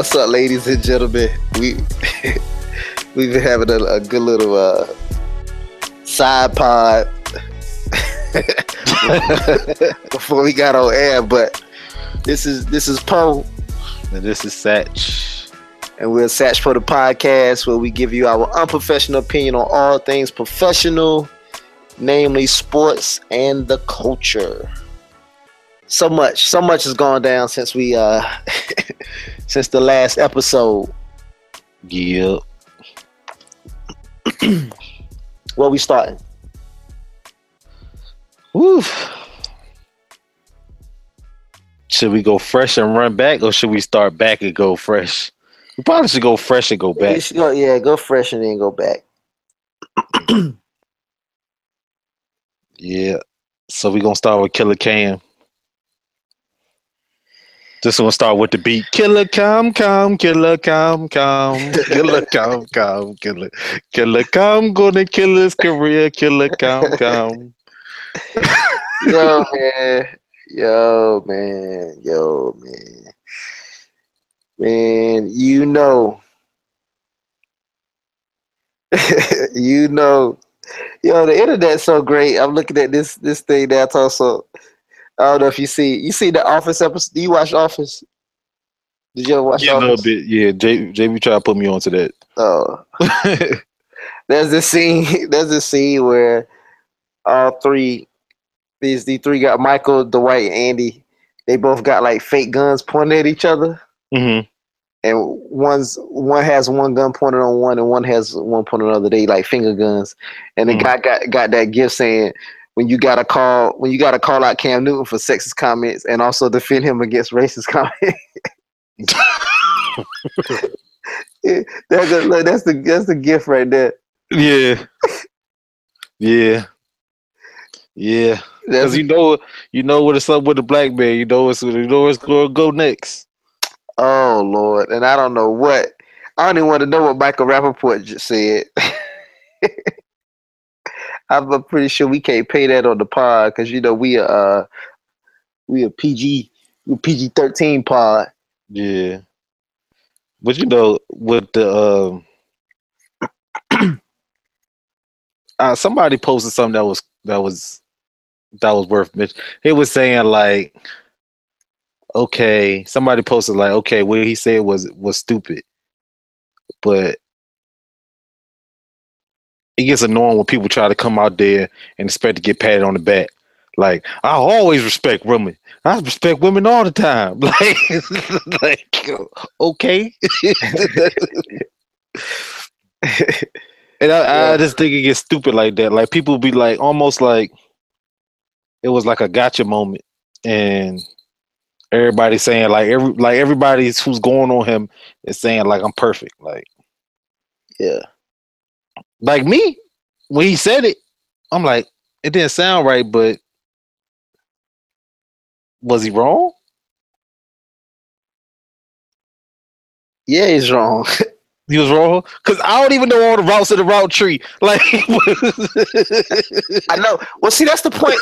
What's up, ladies and gentlemen? We we've been having a, a good little uh, side pod before we got on air, but this is this is Poe, And this is Satch. and we're Satch for the podcast, where we give you our unprofessional opinion on all things professional, namely sports and the culture. So much, so much has gone down since we uh since the last episode. Yep. Where we starting? Woo. Should we go fresh and run back, or should we start back and go fresh? We probably should go fresh and go back. go, yeah, go fresh and then go back. Yeah. So we're gonna start with Killer Cam. Just gonna start with the beat. Killer Cam Cam, Killer Cam Cam, Killer Cam Cam, Killer Killer Cam gonna kill his career. Killer Cam Cam. Yo, man. Yo, man. Yo, man. Man, you know. you know. Yo, the internet's so great. I'm looking at this this thing that's also. I don't know if you see you see the Office episode. Do you watch Office? Did you ever watch Yeah, a little bit. Yeah, J JB tried to put me onto that. Oh, there's this scene. There's this scene where all three, these the three got Michael, Dwight, and Andy. They both got like fake guns pointed at each other, hmm and one's one has one gun pointed on one, and one has one pointed on the other. They like finger guns, and the Mhm. guy got got that gift saying. When you gotta call, when you gotta call out Cam Newton for sexist comments, and also defend him against racist comments, that's a, look, that's the that's the gift right there. Yeah. Yeah. Yeah. Because you know you know what it's up with the black man. You know it's you know it's gonna go next. Oh Lord, and I don't know what. I don't even want to know what Michael Rapaport just said. I'm pretty sure we can't pay that on the pod because you know we are uh, we a PG PG thirteen pod. Yeah. But you know, with the um uh, somebody posted something that was that was that was worth mentioning. It was saying like okay, somebody posted like, okay, what he said was was stupid. But it gets annoying when people try to come out there and expect to get patted on the back. Like, I always respect women. I respect women all the time. Like, like okay. and I, I just think it gets stupid like that. Like people be like almost like it was like a gotcha moment. And everybody saying like every like everybody who's going on him is saying like I'm perfect. Like Yeah, like me, when he said it, I'm like, it didn't sound right, but was he wrong? yeah, he's wrong. He was wrong because I don't even know all the routes of the route tree. Like, I know. Well, see, that's the point.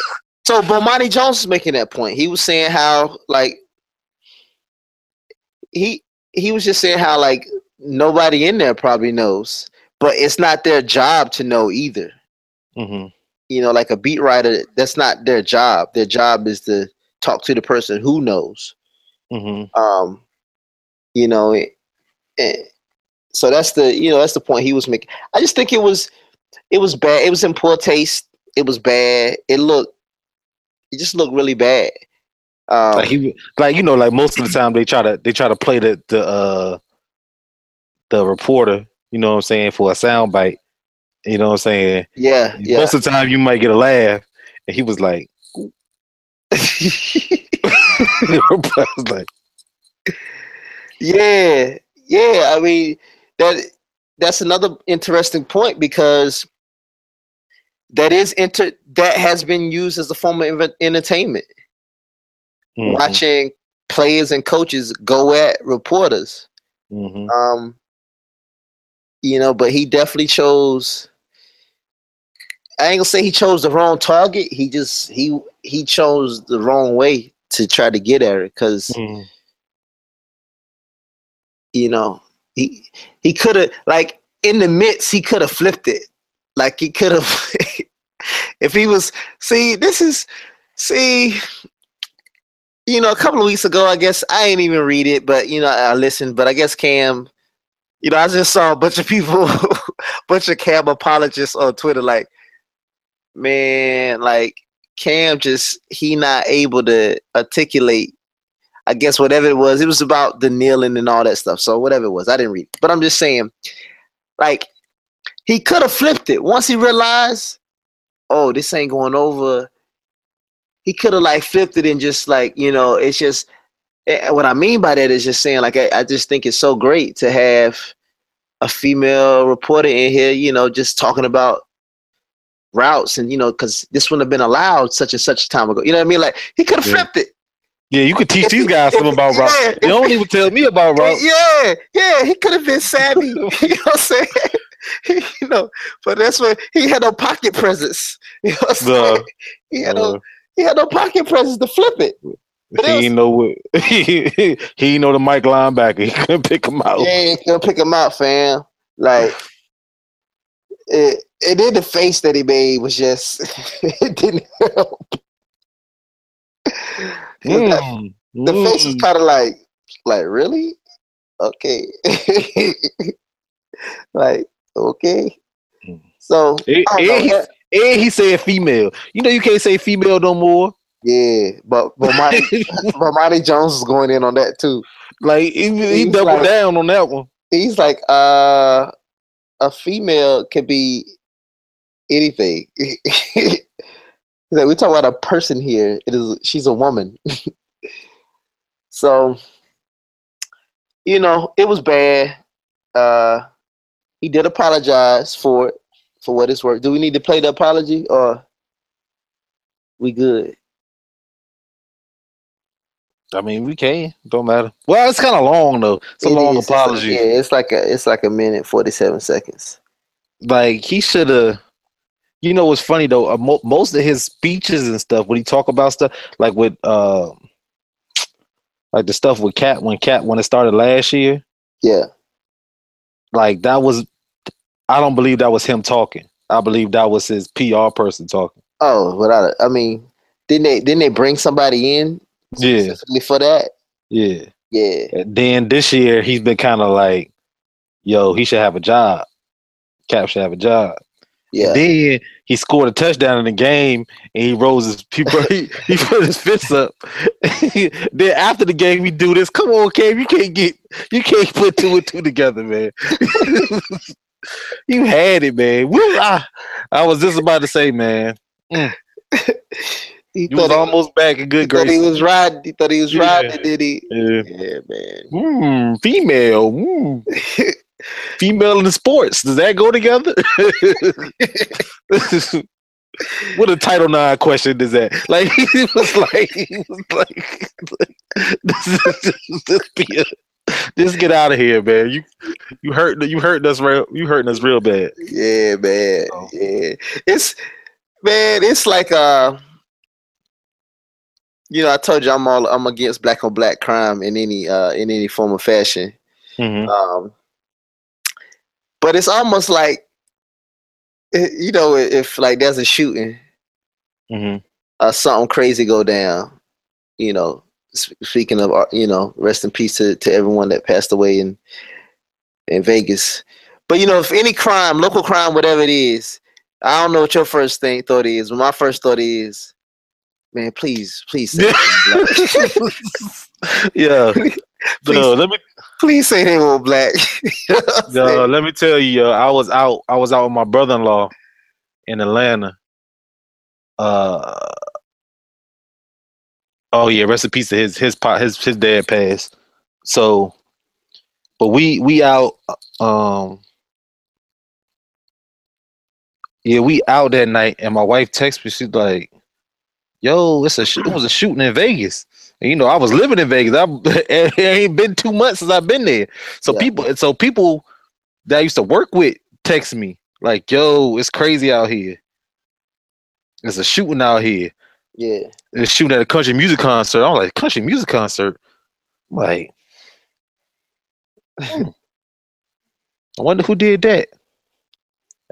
So Bomani Jones is making that point. He was saying how like he he was just saying how like nobody in there probably knows, but it's not their job to know either. Mhm. you know, like a beat writer, that's not their job. Their job is to talk to the person who knows. Mhm. Um, you know, it, it- so that's the you know that's the point he was making. I just think it was it was bad. It was in poor taste. It was bad. It looked it just looked really bad. Um, like he, like you know, like most of the time they try to they try to play the the uh the reporter. You know what I'm saying for a sound bite. You know what I'm saying. yeah, yeah. Most of the time you might get a laugh, and he was like, I was like, Yeah, yeah. I mean that that's another interesting point because that is inter that has been used as a form of inve- entertainment. mhm, Watching players and coaches go at reporters. mhm. Um, you know, but he definitely chose. I ain't gonna say he chose the wrong target. He just he he chose the wrong way to try to get at it because Mhm. you know, he he could have like in the midst he could have flipped it. Like he could have if he was see, this is see you know, a couple of weeks ago, I guess I ain't even read it, but you know, I listened. But I guess Cam, you know, I just saw a bunch of people, bunch of Cam apologists on Twitter, like, man, like Cam just he not able to articulate. I guess whatever it was, it was about the kneeling and all that stuff. So whatever it was, I didn't read. But I'm just saying, like, he could have flipped it once he realized, oh, this ain't going over he could have like flipped it and just like you know it's just Eh, what I mean by that is just saying like I, I just think it's so great to have a female reporter in here, you know, just talking about routes and you know because this wouldn't have been allowed such and such time ago. You know what I mean? Like he could have yeah. flipped it. Yeah, you could teach these guys something about routes. Yeah, they don't even tell me about routes. Yeah, yeah, he could have been savvy. you know what I'm saying? you know, but that's what he had no pocket presence. You know what I'm saying? he had no he had no pocket presence to flip it. But he ain't know what he he know the Mike linebacker. He couldn't pick him out. Yeah, he couldn't pick him out, fam. Like it, it did the face that he made was just it didn't help. Mm, that, the mm. face was kind of like like really okay like okay mm. so it, it, and he said female. You know you can't say female no more. Yeah, but but Marty, but Marty Jones is going in on that too. Like he, he doubled like, down on that one. He's like, uh, a female can be anything. like we talk about a person here. It is she's a woman. so, you know, it was bad. Uh, he did apologize for it for what it's worth. Do we need to play the apology or we good? I mean, we can. Don't matter. Well, it's kind of long though. It's a it long is. apology. It's yeah, it's like a it's like a minute forty seven seconds. Like he should have. You know what's funny though? Uh, mo- most of his speeches and stuff when he talk about stuff like with uh, like the stuff with Cat when Cat when it started last year. Yeah. Like that was I don't believe that was him talking. I believe that was his PR person talking. Oh, without I mean, didn't they didn't they bring somebody in yeah for that? Yeah. Yeah. And then this year he's been kind of like, yo, he should have a job. Kap should have a job. Yeah. And then he scored a touchdown in the game and he rose his he, he, he put his fists up. then after the game we do this. Come on, Cam, you can't get you can't put two and two together, man. you had it, man. I, I was just about to say, man. Mm. He was almost back in good grace. He was riding. He thought he was yeah. riding, did he? Yeah, yeah man. Mm, female. Mm. female in the sports. Does that go together? what a Title Nine question is that? Like he was like, he was like, like this, this be a just get out of here, man. You you hurt you hurting us real you hurting us real bad. Yeah, man. Oh. Yeah. It's man, it's like uh you know, I told you I'm all I'm against black on black crime in any uh in any form of fashion. Mm-hmm. Um but it's almost like eh, you know, if like there's a shooting, mm-hmm. uh something crazy go down, you know, speaking of, uh, you know, rest in peace to, to everyone that passed away in in Vegas. But you know, if any crime, local crime, whatever it is, I don't know what your first thing thought is. But my first thought is, man, please, please say yeah. please, no, let me please say they were black. no, let me tell you, uh, I was out. I was out with my brother-in-law in Atlanta. Uh, Oh yeah, rest in peace to his his pot his his dad passed. So, but we we out. Um, yeah, we out that night, and my wife texts me. She's like, "Yo, it's a sh- it was a shooting in Vegas." And, you know, I was living in Vegas. I it ain't been two months since I've been there. So yeah. people, so people that I used to work with text me like, "Yo, it's crazy out here. It's a shooting out here." Yeah. it's shooting at a country music concert. I'm like, country music concert? I'm like, hmm. I wonder who did that.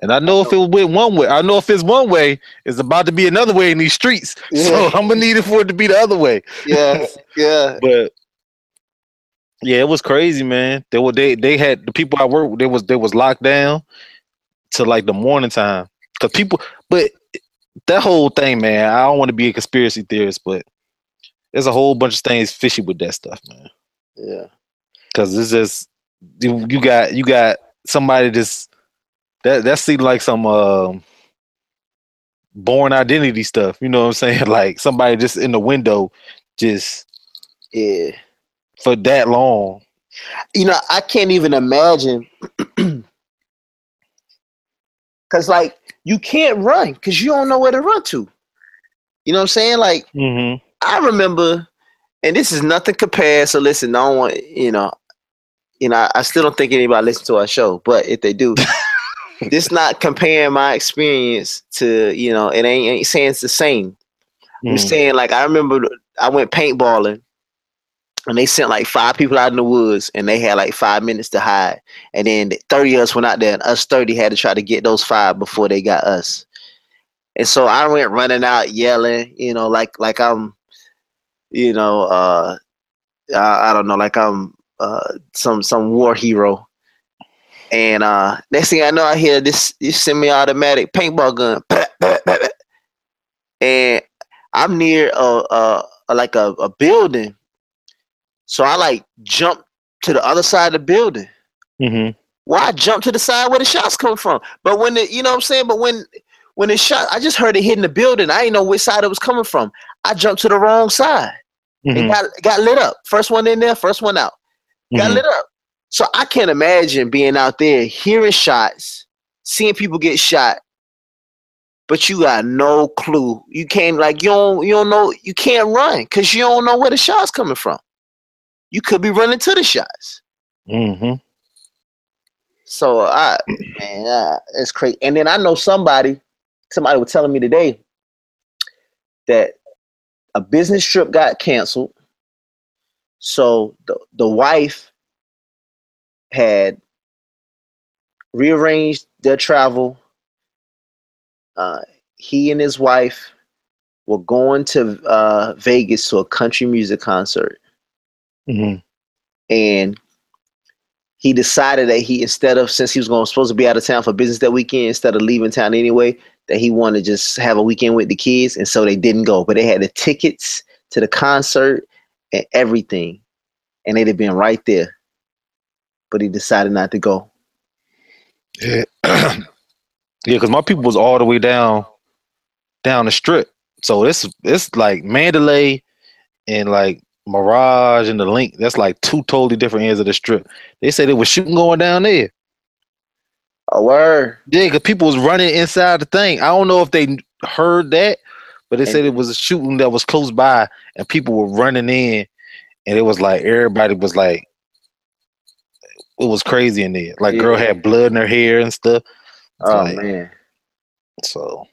And I know if it went one way, I know if it's one way, it's about to be another way in these streets. So I'm gonna need it for it to be the other way. Yeah, yeah. But yeah, it was crazy, man. They were they they had the people I work with, they was they was locked down to like the morning time. Cause people but that whole thing, man, I don't want to be a conspiracy theorist, but there's a whole bunch of things fishy with that stuff, man. Yeah. Cause it's just you, you got you got somebody just that that seemed like some um Bourne Identity stuff. You know what I'm saying? Like somebody just in the window, just Yeah. for that long. You know, I can't even imagine. Cause like you can't run because you don't know where to run to. You know what I'm saying? Like Mm-hmm. I remember, and this is nothing compared. So listen, I don't want you know, you know, I, I still don't think anybody listens to our show, but if they do, this not comparing my experience to you know, it ain't, ain't saying it's the same. I'm Mm. saying like I remember I went paintballing, and they sent like five people out in the woods, and they had like five minutes to hide, and then thirty of us went out there, and us thirty had to try to get those five before they got us. And so I went running out yelling, you know, like like I'm, you know, uh, I, I don't know, like I'm uh, some some war hero. And uh, next thing I know, I hear this, this semi-automatic paintball gun, and I'm near a, a, a like a, a building, so I like jump to the other side of the building. Mm-hmm. Why jump to the side where the shots come from? But when the, you know what I'm saying, but when when it shot, I just heard it hitting the building. I didn't know which side it was coming from. I jumped to the wrong side. It Mm-hmm. got got lit up. First one in there, first one out. Got lit up. So I can't imagine being out there hearing shots, seeing people get shot, but you got no clue. You can't like you don't you don't know you can't run because you don't know where the shots coming from. You could be running to the shots. Mm-hmm. So I man, uh, it's crazy. And then I know somebody, somebody was telling me today that a business trip got canceled. So the the wife had rearranged their travel. Uh, he and his wife were going to uh, Vegas to a country music concert Mm-hmm. and he decided that he instead of since he was going supposed to be out of town for business that weekend instead of leaving town anyway that he wanted to just have a weekend with the kids and so they didn't go but they had the tickets to the concert and everything and they'd have been right there but he decided not to go Yeah, yeah, because my people was all the way down, down the strip. So it's it's like Mandalay and like Mirage and the LINQ. That's like two totally different ends of the strip. They said they was shooting going down there. a word Yeah, because people was running inside the thing. I don't know if they heard that, but they And- said it was a shooting that was close by, and people were running in, and it was like everybody was like, it was crazy in there. Like girl had blood in her hair and stuff. oh Like- man So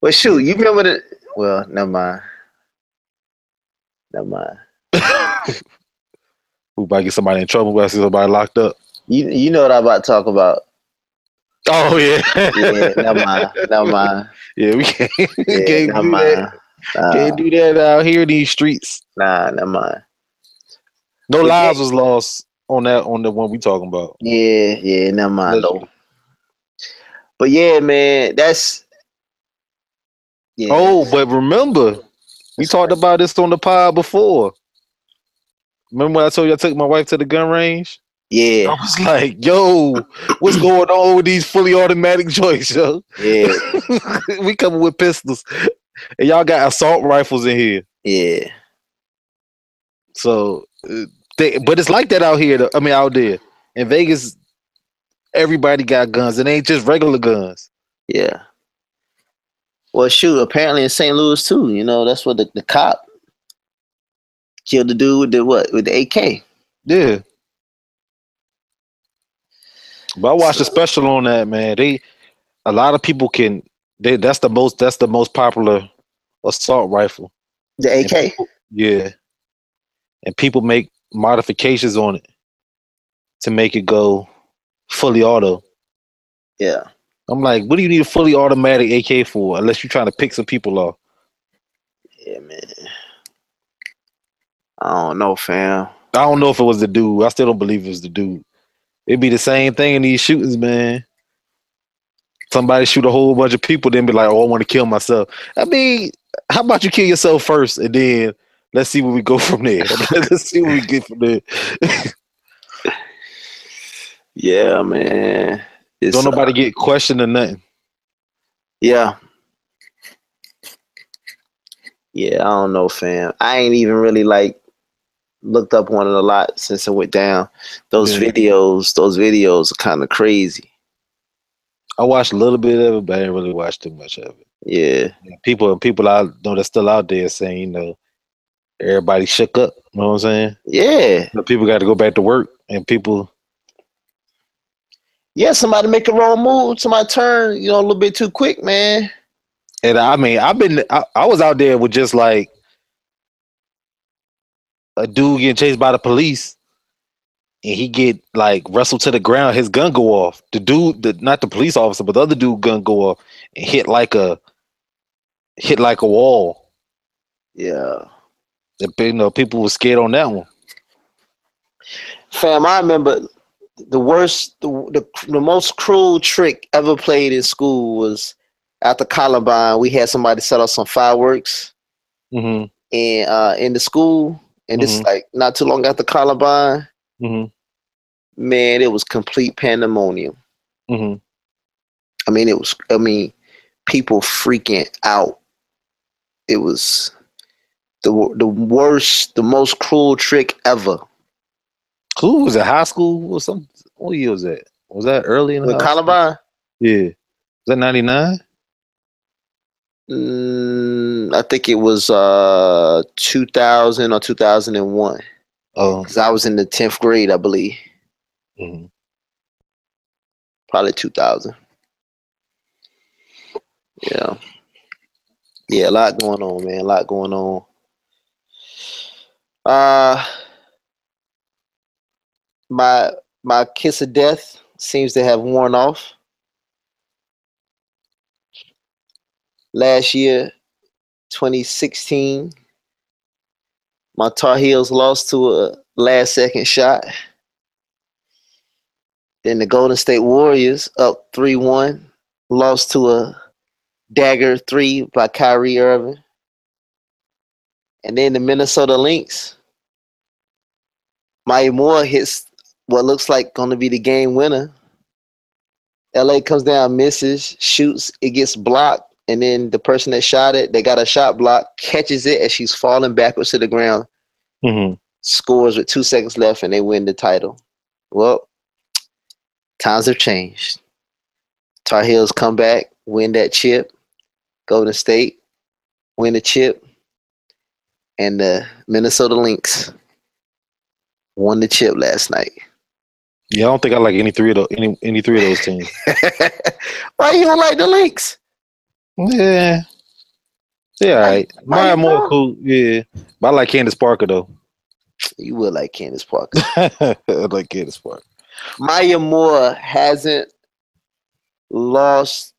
well shoot you remember the well never mind never mind we about to get somebody in trouble. We about to see somebody locked up. you, you know what i'm about to talk about Oh yeah, yeah never mind never mind yeah, we can't, yeah, can't never do mind that. Nah, Can't do that out here in these streets. nah never mind No Yeah. lives was lost on that on the one we talking about. Yeah, yeah, never mind though. But yeah, man, that's yeah. Oh, but remember, we talked about this on the pod before. Remember when I told you I took my wife to the gun range? Yeah. I was like, yo, what's going on with these fully automatic joints, yo? yeah, we coming with pistols. And y'all got assault rifles in here. yeah, So, uh, they, but it's like that out here. Though. I mean, out there in Vegas, everybody got guns. It ain't just regular guns. yeah. Well, shoot, apparently in St. Louis too. You know, that's what the, the cop killed the dude with the what with the AK. Yeah. But I watched a special on that, man. They a lot of people can they that's the most that's the most popular assault rifle. The AK. Yeah. And people make modifications on it. to make it go fully auto. Yeah. I'm like, what do you need a fully automatic AK for? Unless you're trying to pick some people off. Yeah, man. I don't know, fam. I don't know if it was the dude. I still don't believe it was the dude. It'd be the same thing in these shootings, man. Somebody shoot a whole bunch of people, then be like, "Oh, I want to kill myself." I mean, how about you kill yourself first, and then let's see where we go from there. let's see what we get from there. Yeah, man. It's, don't nobody uh, get questioned or nothing. Yeah. Yeah, I don't know, fam. I ain't even really like looked up on it a lot since it went down. Those Yeah. videos, those videos are kind of crazy. I watched a little bit of it, but I didn't really watch too much of it. Yeah. People, people I know that's still out there saying, you know, everybody shook up. You know what I'm saying? Yeah. The people got to go back to work, and people, Yeah, somebody make a wrong move, somebody turn, you know, a little bit too quick, man. and I mean, I've been, I, I was out there with just like a dude getting chased by the police, and he get like wrestled to the ground. His gun go off. The dude, the not the police officer, but the other dude gun go off and hit like a hit like a wall. Yeah. You know people were scared on that one. Fam, I remember the worst, the, the the most cruel trick ever played in school was after Columbine. We had somebody set off some fireworks Mm-hmm. in uh in the school, and this Mhm. like not too long after Columbine. Mm-hmm. Man, it was complete pandemonium. Mm-hmm. I mean, it was. I mean, people freaking out. It was the the worst, the most cruel trick ever. Who was it? High school or something? What year was that? Was that early in the school? Columbine, Yeah. Was that ninety nine? mm, I think it was uh 2000 or 2001. Oh. Because I was in the 10th grade, I believe. Mm-hmm. Probably 2000. Yeah. Yeah, a lot going on, man. A lot going on. Uh my my kiss of death seems to have worn off. Last year, 2016, my Tar Heels lost to a last second shot. Then the Golden State Warriors up 3 1, lost to a dagger 3 by Kyrie Irving. And then the Minnesota Lynx. Maya Moore hits what looks like going to be the game winner. LA comes down, misses, shoots, it gets blocked, and then the person that shot it, they got a shot block, catches it as she's falling backwards to the ground, hmm scores with two seconds left, and they win the title. Well, times have changed. Tar Heels come back, win that chip. Golden State win the chip, and the Minnesota Lynx won the chip last night. Yeah, I don't think I like any three of those any any three of those teams. Why you don't like the Lynx? yeah. Yeah, all right. Maya Moore cool. Yeah. But I like Candace Parker though. You will like Candace Parker. I like Candace Parker. Maya Moore hasn't lost,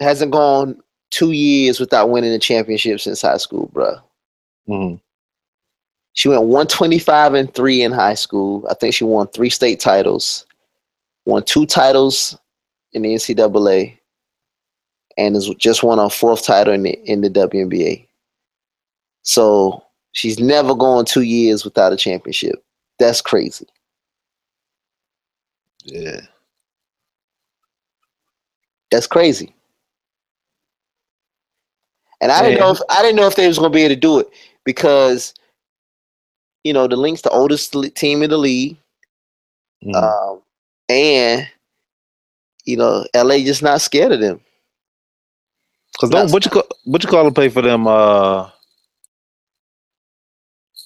hasn't gone two years without winning a championship since high school, bro. hmm She went 125 and three in high school. I think she won three state titles, won two titles in the NCAA, and is just won her fourth title in the in the WNBA. So she's never gone two years without a championship. That's crazy. Yeah. That's crazy. And I didn't know if I didn't know if they was gonna be able to do it because you know the Lynx, the oldest team in the league, Mhm. um, and you know LA just not scared of them. Cause don't what you call what you call them play for them uh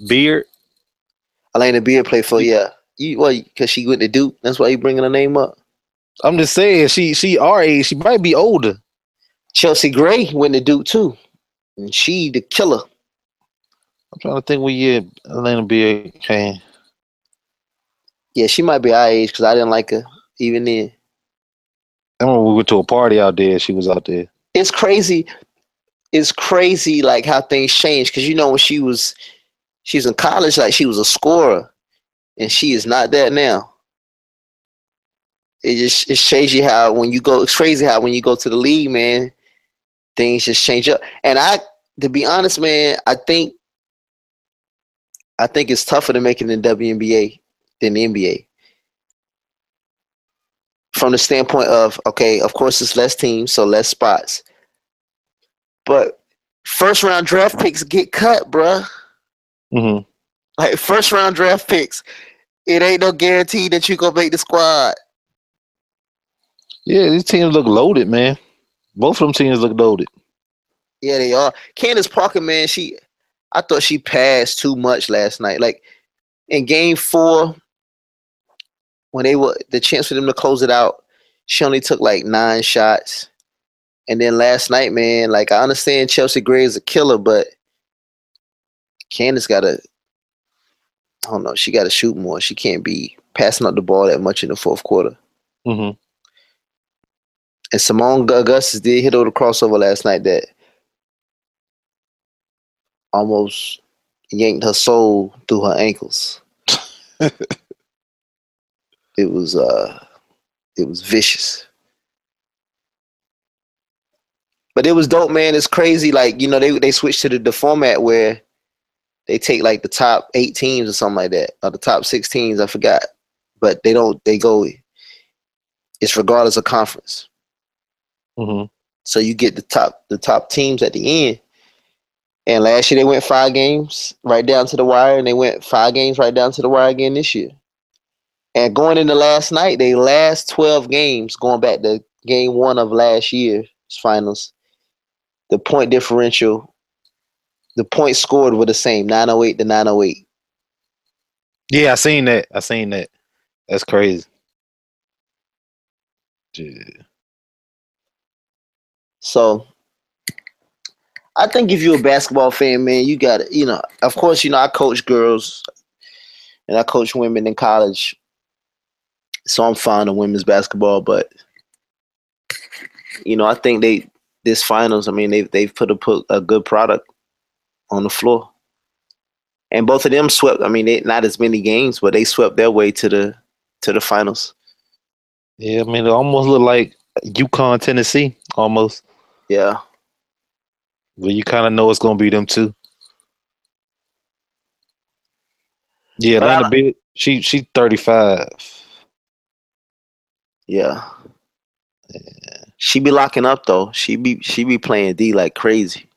beard? Alana Beard play for yeah. You well because she went to Duke. That's why you bringing her name up. I'm just saying she she our age, she might be older. Chelsea Gray went to Duke too, and she the killer. I'm trying to think what year Alana Beard came. Yeah, she might be our age because I didn't like her even then. I remember we went to a party out there. She was out there. It's crazy. It's crazy like how things change because you know when she was she's in college, like she was a scorer, and she is not that now. It just it shows you how when you go. It's crazy how when you go to the league, man, things just change up. And I, to be honest, man, I think I think it's tougher to make it in WNBA than the NBA. From the standpoint of okay, of course it's less teams, so less spots. But first round draft picks get cut, bruh. hmm Like first round draft picks, it ain't no guarantee that you gonna make the squad. Yeah, these teams look loaded, man. Both of them teams look loaded. Yeah, they are. Candace Parker, man, she I thought she passed too much last night. Like in game four, when they were the chance for them to close it out, she only took like nine shots. And then last night, man, like I understand Chelsea Gray is a killer, but Candace gotta I don't know, she gotta shoot more. She can't be passing up the ball that much in the fourth quarter. hmm And Seimone Augustus did hit over the crossover last night that almost yanked her soul through her ankles. it was uh it was vicious. But it was dope, man. It's crazy. Like, you know, they they switched to the, the format where they take like the top eight teams or something like that. Or the top six teams, I forgot. But they don't they go it's regardless of conference. hmm So you get the top the top teams at the end. And last year they went five games right down to the wire, and they went five games right down to the wire again this year. And going into last night, they last twelve games, going back to game one of last year's finals, the point differential, the points scored were the same, 908 to 908. Yeah, I seen that. I seen that. That's crazy. Yeah. So I think if you're a basketball fan, man, you got to, you know, of course, you know, I coach girls and I coach women in college. So I'm fond of women's basketball, but you know, I think they this finals, I mean, they've they've put a put a good product on the floor. And both of them swept, I mean, they, not as many games, but they swept their way to the to the finals. Yeah, I mean, it almost looked like UConn, Tennessee, almost. Yeah. But you kind of know it's gonna be them too. Yeah, But I big. She she thirty five. Yeah. She be locking up though. She be she be playing D like crazy.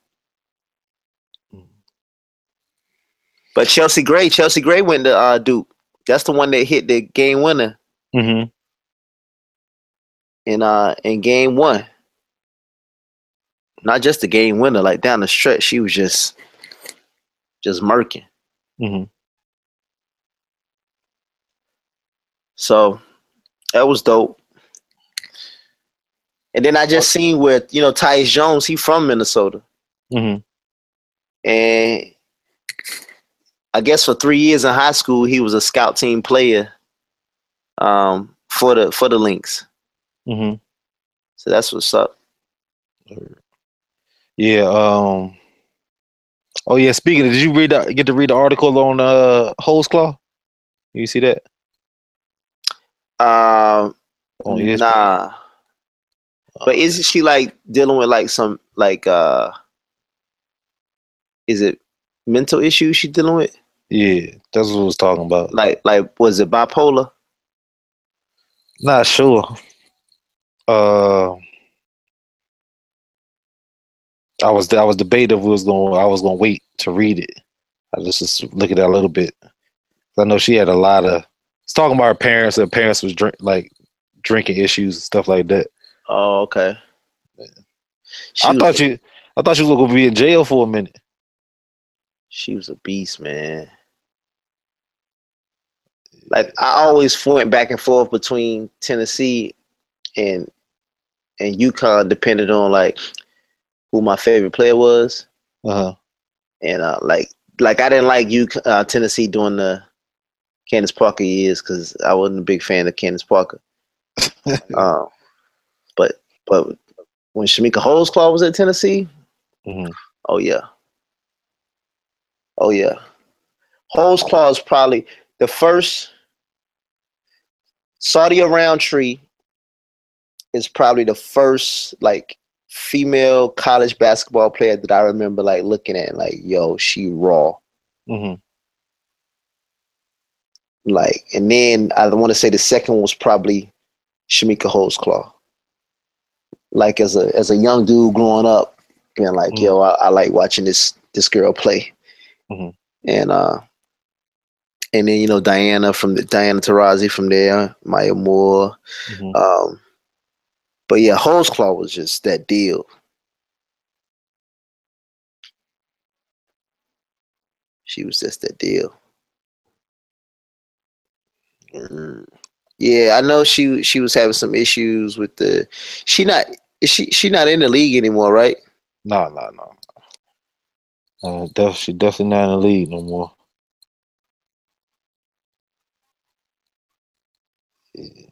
But Chelsea Gray, Chelsea Gray went to uh, Duke. That's the one that hit the game winner Mm-hmm. in uh in game one. Not just the game winner, like down the stretch, she was just just murking. Mm-hmm. So that was dope. And then I just seen with you know Tyus Jones, he from Minnesota. Mm-hmm. and I guess for three years in high school, he was a scout team player um, for the for the Lynx. Mm-hmm. So that's what's up. Yeah. Um. Oh yeah. Speaking, of, did you read? The, get to read the article on uh Holdsclaw? You see that? Um, On ESPN? nah, but isn't she like dealing with like some like uh, is it mental issues she dealing with? Yeah, that's what I was talking about. Like like was it bipolar? Not sure. Uh, I was I was debating if we was going. I was going to wait to read it. I just just look at that a little bit. I know she had a lot of. It's talking about her parents. Her parents was drink like drinking issues and stuff like that. Oh, okay. I was, thought you. I thought you was going to be in jail for a minute. she was a beast, man. Like I always went back and forth between Tennessee and and UConn, depending on like who my favorite player was, Uh huh. and uh, like like I didn't like you uh, Tennessee during the Candace Parker years because I wasn't a big fan of Candace Parker. um, but but when Chamique Holdsclaw was at Tennessee, Mhm. oh yeah, oh yeah, Holdsclaw is probably the first. Saudia Roundtree is probably the first like female college basketball player that I remember like looking at like, yo, she raw. hmm Like, and then I want to say the second one was probably Chamique Holdsclaw. Like as a as a young dude growing up, being like, Mhm. yo, I, I like watching this this girl play. Mhm. And uh and then you know Diana from the Diana Taurasi from there, Maya Moore. hmm Um but yeah, Holdsclaw was just that deal. She was just that deal. Mm. Yeah, I know she she was having some issues with the. She not she she not in the league anymore, right? No, no, no. Uh, def- she definitely not in the league no more. Yeah.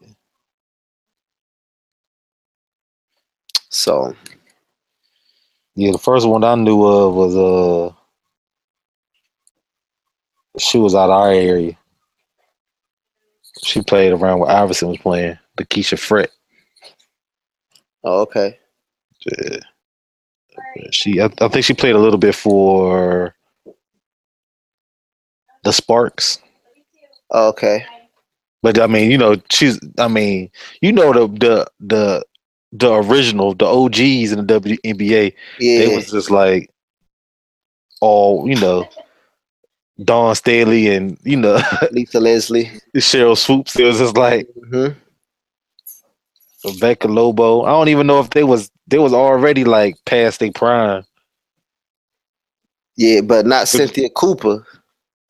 So Yeah, the first one I knew of was uh she was out of our area. She played around where Iverson was playing, the Keisha Frett. oh, okay, Yeah. She I, I think she played a little bit for the Sparks. oh, okay, But I mean, you know, she's I mean, you know the the the the original, the OGs in the WNBA, yeah, they was just like all, you know, Dawn Staley and you know Lisa Leslie. Sheryl Swoopes. It was just like hmm Rebecca Lobo. I don't even know if they was they was already like past their prime. Yeah, but not Cynthia Cooper.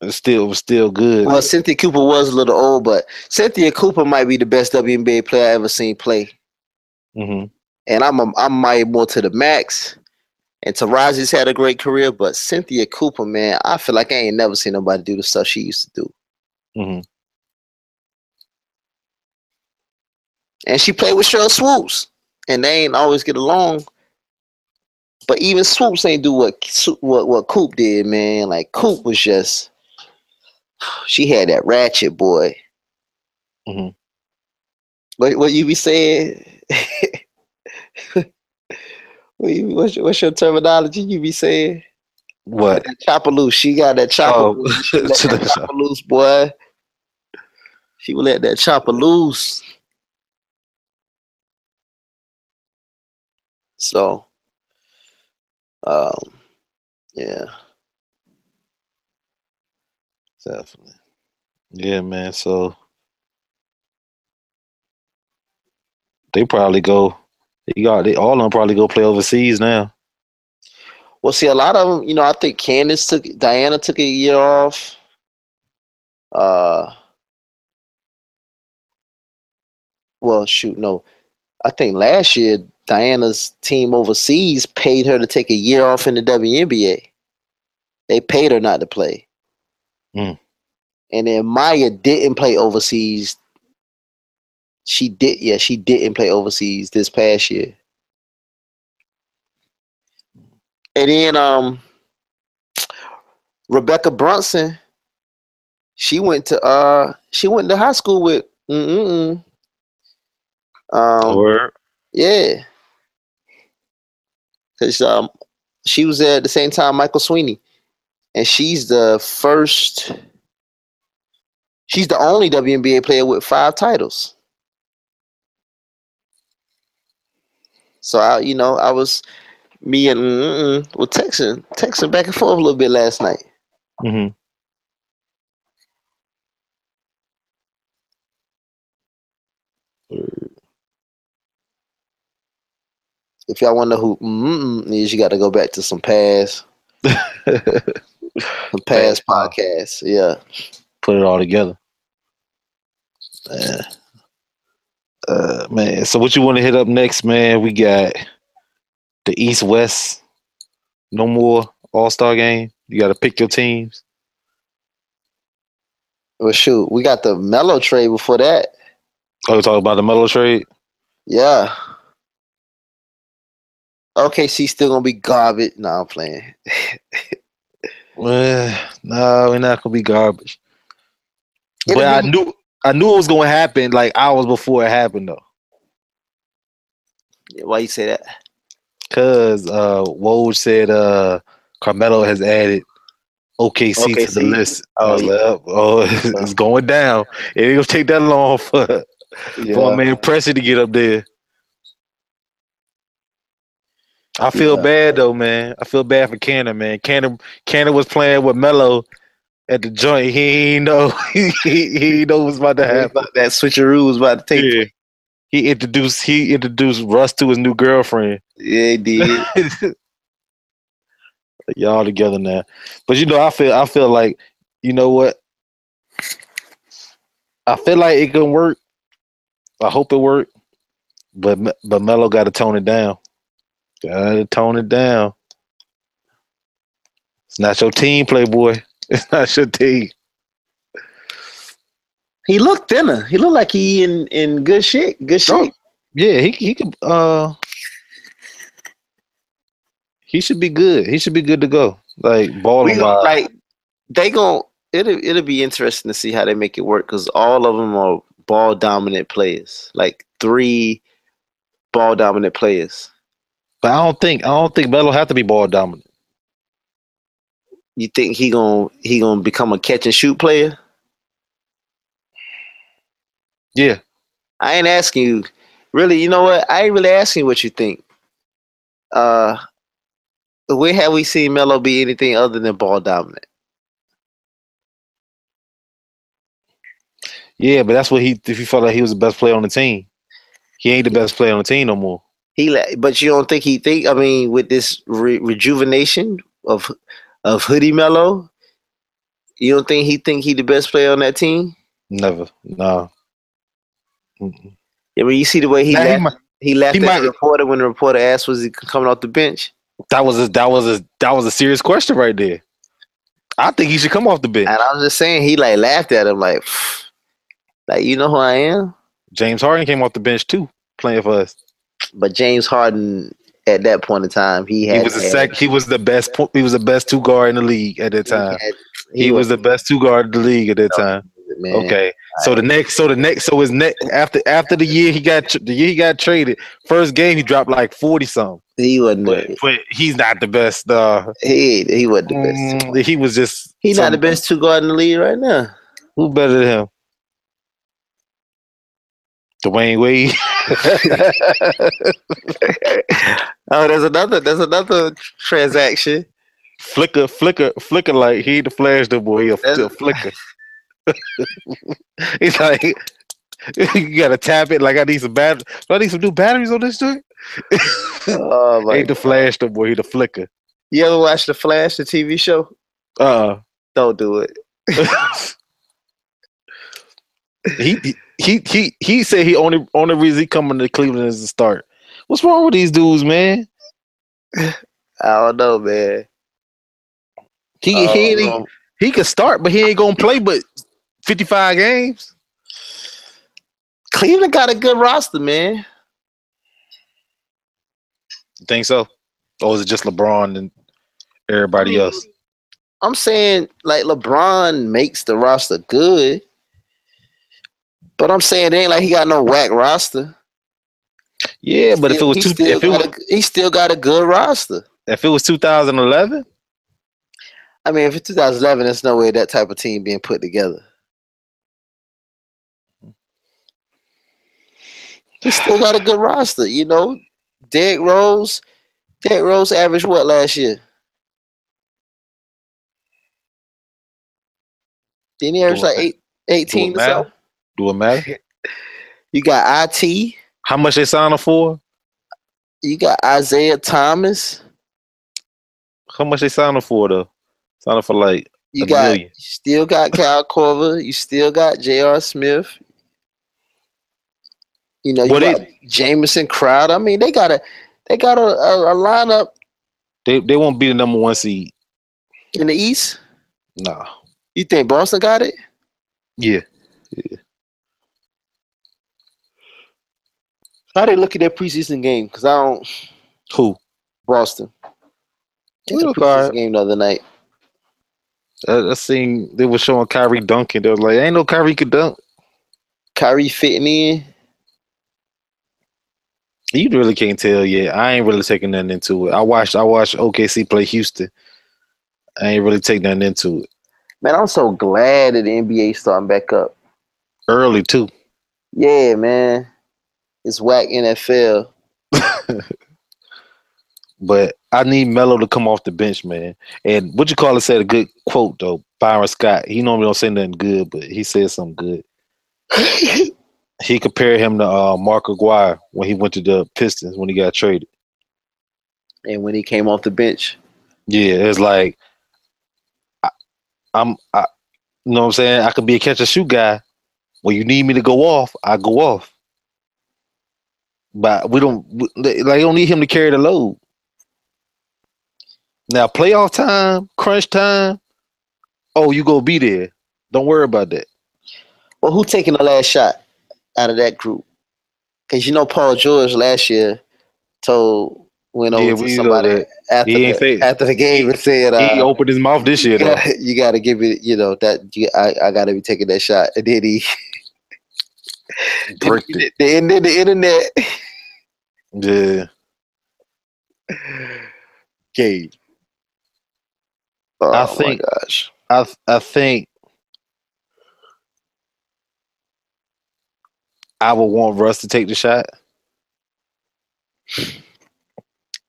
It still was still good. Well, Cynthia Cooper was a little old, but Cynthia Cooper might be the best WNBA player I ever seen play. Hmm and I'm a, I'm Maya Moore to the max. And Taurasi's had a great career, but Cynthia Cooper, man, I feel like I ain't never seen nobody do the stuff she used to do. hmm And she played with Sheryl Swoopes, and they ain't always get along. But even Swoopes ain't do what what what Coop did, man. Like Coop was just, she had that ratchet boy. Mhm. What what you be saying? what you, what's, your, what's your terminology? You be saying? What? that chopper loose. She got that chopper Oh, loose. She let that chopper loose, boy. She will let that chopper loose. So, um, yeah, Definitely. Yeah, man. So they probably go. They got they all of them probably go play overseas now. well, see, a lot of them, you know, I think Candace took, Diana took a year off. Uh, well, shoot, no, I think last year Diana's team overseas paid her to take a year off in the WNBA. They paid her not to play. Mm. And then Maya didn't play overseas. She did, yeah, she didn't play overseas this past year. And then um Rebekkah Brunson, she went to uh she went to high school with mm um yeah. Cause um she was there at the same time Michael Sweeney. And she's the first she's the only WNBA player with five titles. So I you know, I was me and mm were texting texting back and forth a little bit last night. hmm If y'all want to know who mm is, you got to go back to some past some past Past podcasts. Yeah. put it all together. Man. Uh, man. So what you want to hit up next, man? We got the East West. No more All Star game. You got to pick your teams. Well, shoot, we got the Melo trade before that. Oh, talking about the Melo trade? Yeah. OKC still gonna be garbage. No, I'm playing. Well, no, we're not gonna be garbage. It'll but I knew I knew it was gonna happen like hours before it happened though. Why you say that? Cause uh Woj said uh Carmelo has added OKC, to the list. I Oh, was yeah. like, oh, oh, it's going down. It ain't gonna take that long for, for Yeah. a man pressure to get up there. I feel Yeah. bad though, man. I feel bad for Kanter, man. Kanter Kanter was playing with Melo at the joint. He ain't know he, he, know what's about to happen. that switcheroo was about to take. Yeah. He introduced he introduced Russ to his new girlfriend. Yeah, he did. Y'all together now. But you know, I feel I feel like, you know what? I feel like it can work. I hope it worked, But but Melo got to tone it down. Got to tone it down. It's not your team, Playboy. It's not team. he looked thinner. He looked like he in in good shape. Good shape. Yeah, he he could uh he should be good. He should be good to go. Like balling like they gon' it'll it'll be interesting to see how they make it work because all of them are ball dominant players. Like three ball dominant players. But I don't think I don't think Melo have to be ball dominant. You think he gonna he gonna become a catch and shoot player? Yeah. I ain't asking you. Really, you know what? I ain't really asking what you think. Uh, where have we seen Melo be anything other than ball dominant? Yeah, but that's what he if he felt like he was the best player on the team. He ain't the best player on the team no more. He, but you don't think he think? I mean, with this re- rejuvenation of of Hoodie Melo, you don't think he think he the best player on that team? Never. Nah. Mm-mm. I mean, you see the way he Nah, he laughed, might- he laughed he at might- the reporter when the reporter asked was he coming off the bench. that was a that was a that was a serious question right there. I think he should come off the bench. And I was just saying, he like laughed at him like, like you know who I am. James Harden came off the bench too, playing for us. But James Harden at that point in time, he He had was the sec. He was the best. po- He was the best two guard in the league at that he time. had- He, was the best two guard in the league at that time. man. Okay. So the next, so the next, so his next after after the year he got the year he got traded, first game he dropped like forty something. he wasn't. But, but he's not the best. Uh, he he wasn't the best. mm, he was just He's not the best two guard in the league right now. Who better than him? Dwyane Wade. oh, there's another. There's another transaction. flicker, flicker, flicker. Like he the flash, the boy. He a, That's- a flicker. He's like, you gotta tap it. Like I need some batteries. I need some new batteries on this joint. Oh my! ain't the flash, the boy. He the flicker. You ever watch the Flash, the TV show? Uh. Don't do it. he he he he said he only only reason he coming to Cleveland is to start. What's wrong with these dudes, man? I don't know, man. He he don't ain't, um, he can start, but he ain't gonna play but fifty five games. Cleveland got a good roster, man. You think so? Or is it just LeBron and everybody I mean, else? I'm saying like LeBron makes the roster good, but I'm saying it ain't like he got no whack roster. Yeah, but if it was two, still if it was, a, he still got a good roster. if it was 2011, I mean, if it's 2011, there's no way that type of team being put together. He still got a good roster, you know. Derrick Rose, Derrick Rose averaged what last year? Didn't he average like eight, 18 do it or matter? Do it matter? You got IT, How much they signed him for? you got Isaiah Thomas, How much they signed him for though? Signed him for like you A got million. you still got Cal Korver, you still got J.R. Smith. You know, you What got Jameson Crowd. I mean, they got a they got a, a, a lineup they they won't be the number one seed. in the East. Nah. You think Boston got it? Yeah. yeah. How they look at their preseason game? Because I don't Who? Boston. We It's a preseason game the other night. I, I seen they were showing Kyrie dunking. They was like, "Ain't no Kyrie could dunk." Kyrie fitting in. You really can't tell yet. I ain't really taking nothing into it. I watched I watched OKC play Houston. I ain't really taking nothing into it. Man, I'm so glad that the NBA starting back up. Early too. Yeah, man. It's whack NFL. But I need Melo to come off the bench, man. And what you call it said a good quote though. Byron Scott. He normally don't say nothing good, but he said something good. He compared him to uh, Mark Aguirre when he went to the Pistons when he got traded. and when he came off the bench, Yeah, it's like I, I'm, I, you know what I'm saying. I could be a catch and shoot guy. When you need me to go off, I go off. But we don't like. Don't need him to carry the load. Now playoff time, crunch time. Oh, you gonna be there. Don't worry about that. well, who taking the last shot out of that group? Because you know Paul George last year told went over Yeah, to somebody after the, say- after the game and said, he uh, opened his mouth this year you, gotta, you gotta give it, you know, that you, I, I gotta be taking that shot. And then he Bricked it. the, end of the internet Yeah. game. Oh I my think- gosh. I I think I would want Russ to take the shot.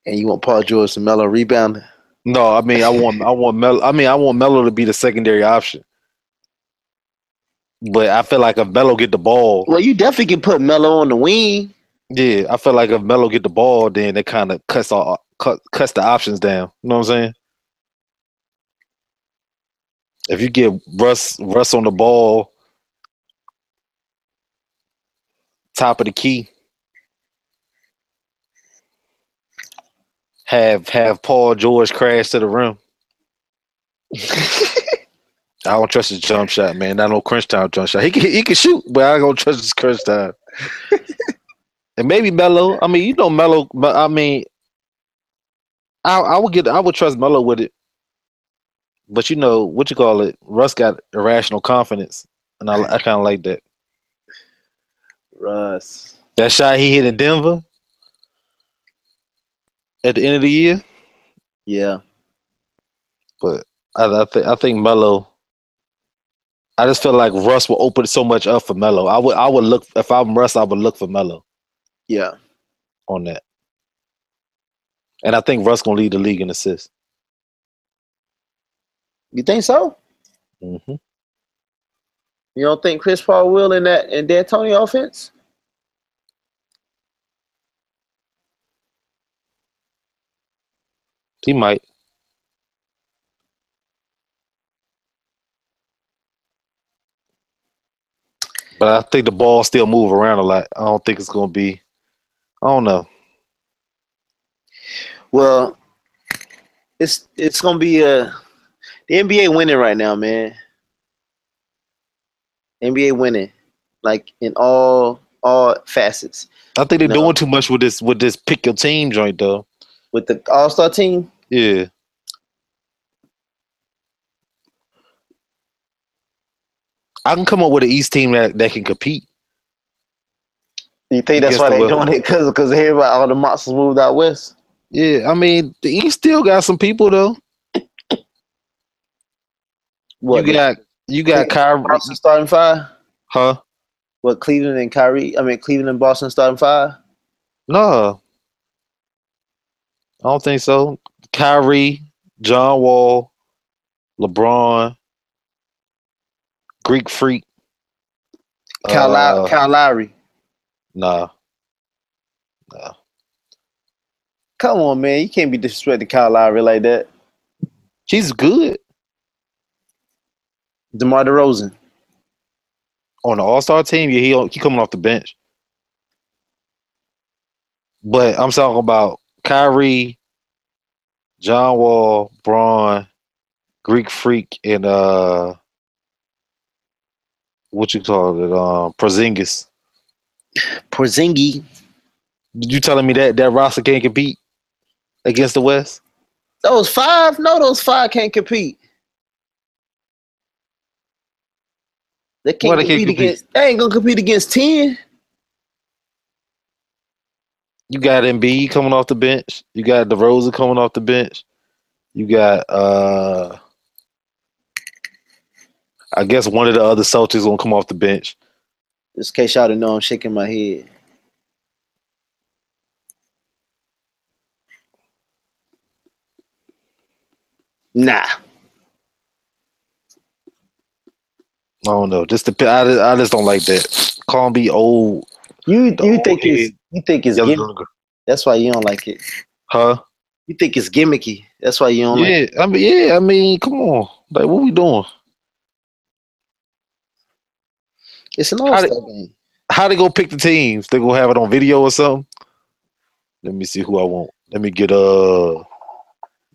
And you want Paul George and Melo rebound? No, I mean I want I want Melo. I mean I want Melo to be the secondary option. But I feel like if Melo get the ball, Well, you definitely can put Melo on the wing. Yeah, I feel like if Melo get the ball, then it kind of cuts all cut, cuts the options down. You know what I'm saying? If you get Russ Russ on the ball, top of the key, have have Paul George crash to the rim. I don't trust his jump shot, man. Not no crunch time jump shot. He can he can shoot, but I don't trust his crunch time. and maybe Melo. I mean, you know Melo, But I mean, I I would get I would trust Melo with it. But you know what you call it? Russ got irrational confidence, and I I kind of like that. Russ. That shot he hit in Denver at the end of the year. Yeah. But I I, th- I think Melo. I just feel like Russ will open so much up for Melo. I would I would look if I'm Russ, I would look for Melo Yeah. on that. And I think Russ gonna lead the league in assists. You think so? hmm You don't think Chris Paul will in that in D'Antoni offense? He might. But I think the ball still move around a lot. I don't think it's gonna be. I don't know. Well, it's it's gonna be uh, a the NBA winning right now, man. NBA winning, like in all all facets. I think they're No. doing too much with this with this pick your team joint though. With the All Star team, Yeah. I can come up with an East team that, that can compete. You think that's why they they're doing it? Because because everybody all the monsters moved out west. Yeah, I mean the East still got some people though. What you got you got Kyrie, Boston starting five? huh? What Cleveland and Kyrie? I mean Cleveland and Boston starting five. No, I don't think so. Kyrie, John Wall, LeBron, Greek Freak. Kyle, Low- Uh, Kyle Lowry. Nah, Nah. Come on, man. You can't be disrespecting Kyle Lowry like that. She's good DeMar DeRozan. on the All Star team. Yeah, he he coming off the bench. But I'm talking about Kyrie, John Wall, Bron, Greek Freak, and uh what you call it? Um, Porzingis. Porzingis. You telling me that that roster can't compete against the West? Those five? No, those five can't compete. They can't, they compete, compete? against. They ain't gonna compete against ten. You got Embiid coming off the bench. You got DeRozan coming off the bench. You got uh I guess one of the other Celtics gonna come off the bench. Just in case y'all didn't know, I'm shaking my head. Nah. I don't know. Just the I, just- I just don't like that. Call me old. You The you old think it's you think it's gimmicky. That's why you don't like it. Huh? You think it's gimmicky. That's why you don't like it. Yeah, I mean, yeah, I mean, come on. Like, what we doing? It's an How all did- star game. How they gonna pick the teams? They gonna have it on video or something? Let me see who I want. Let me get uh.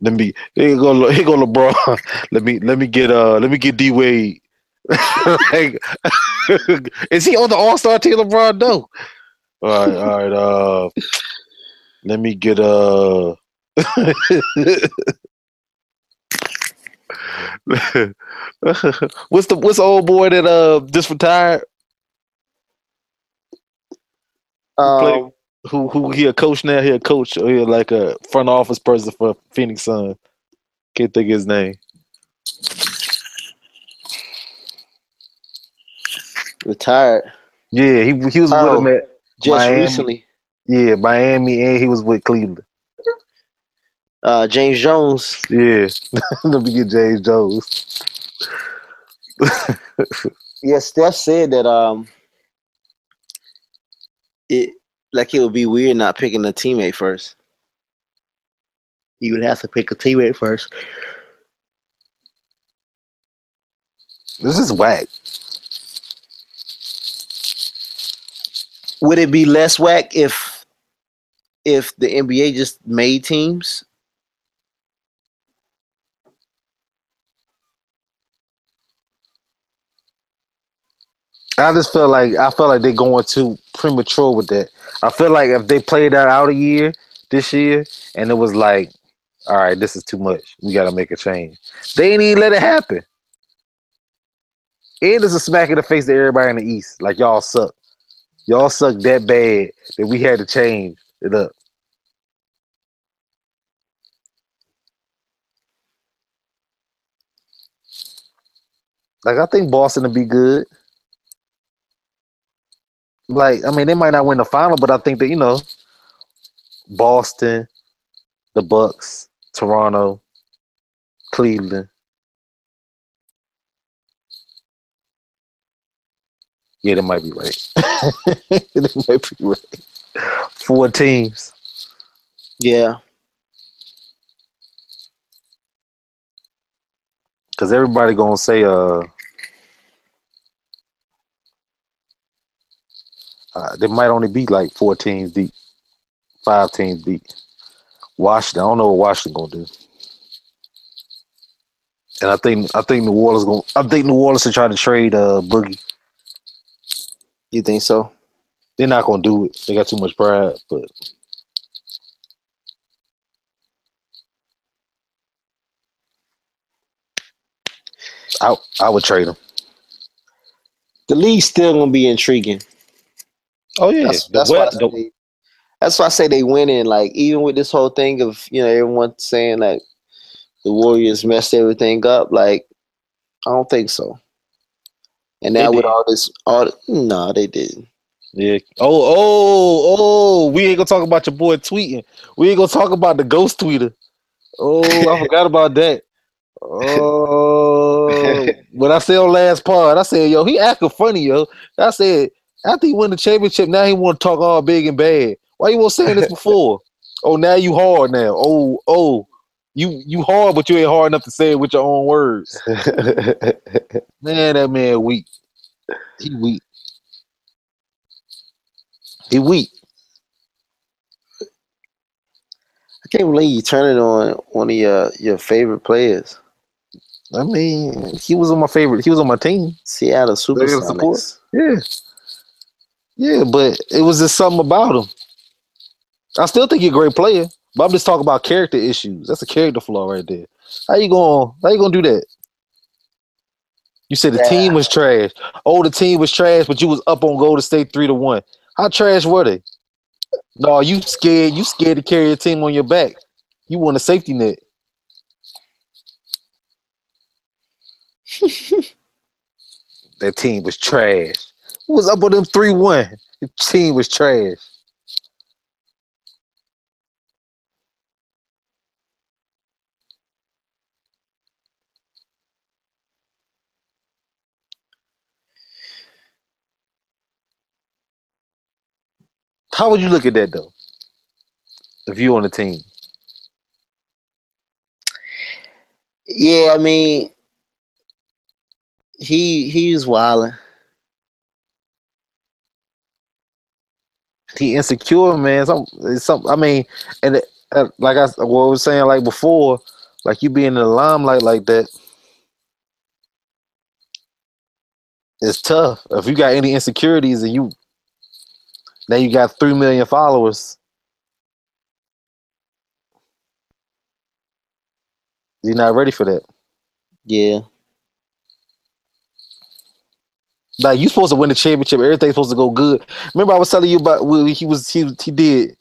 Let me here go here go LeBron. let me let me get uh let me get D Wade. like, is he on the All Star team? LeBron? No. All right, all right. Uh, let me get uh. what's the what's the old boy that uh just retired? play- Um, who who he a coach now? He a coach or he like a front office person for Phoenix Sun. Can't think of his name. retired Yeah, he he was Oh. with him at just Miami. recently. yeah Miami and he was with Cleveland. Uh, James Jones. Yeah, let me get James Jones. Yes, Steph said that um, it like it would be weird not picking a teammate first. You would have to pick a teammate first. This is whack. Would it be less whack if if the NBA just made teams? I just feel like I feel like they're going too premature with that. I feel like if they played that out a year this year and it was like, all right, this is too much. We got to make a change. They ain't even let it happen. And it's a smack in the face to everybody in the East. Like y'all suck. Y'all suck that bad that we had to change it up. Like I think Boston would be good. Like I mean, they might not win the final, but I think that you know, Boston, the Bucks, Toronto, Cleveland. Yeah, they might be right. they might be right. Four teams. Yeah, Cause everybody gonna say uh, uh there might only be like four teams deep, five teams deep. Washington, I don't know what Washington gonna do. And I think I think New Orleans gonna I think New Orleans will try to trade uh Boogie. you think so? They're not gonna do it. They got too much pride, but I I would trade them. The league's still gonna be intriguing. Oh yeah, That's, that's why I say they, that's why I say they winning. Like even with this whole thing of you know everyone saying like the Warriors messed everything up. Like I don't think so. And now with did. all this, all no, they didn't. Yeah. Oh, oh, oh. We ain't gonna talk about your boy tweeting. We ain't gonna talk about the ghost tweeter. Oh, I forgot about that. Oh, when I said on last part, I said, yo, he acting funny, yo. I said, after he won the championship, now he want to talk all big and bad. Why you weren't saying this before? oh, now you hard now. Oh, oh. You you hard, but you ain't hard enough to say it with your own words. Man, that man weak. He weak. He weak. I can't believe you turning on one of your your favorite players. I mean, he was on my favorite. He was on my team. Seattle. Supersonics. Yeah, yeah, but it was just something about him. I still think he's a great player, but I'm just talking about character issues. That's a character flaw right there. How you going? How you gonna do that? You said the Yeah. team was trash. Oh, the team was trash, but you was up on Golden State three to one. How trash were they? No, you scared. You scared to carry your team on your back. You want a safety net. that team was trash. Who was up on them three one? The team was trash. How would you look at that though? If you on the team, Yeah, I mean, he he's wilding. He insecure, man. Some, some. I mean, and it, uh, like I, what I was saying, like before, like you being in the limelight like that, it's tough. If you got any insecurities and you now you got three million followers, you're not ready for that. Yeah, Like you supposed to win the championship, everything's supposed to go good. Remember, I was telling you about when he was he he did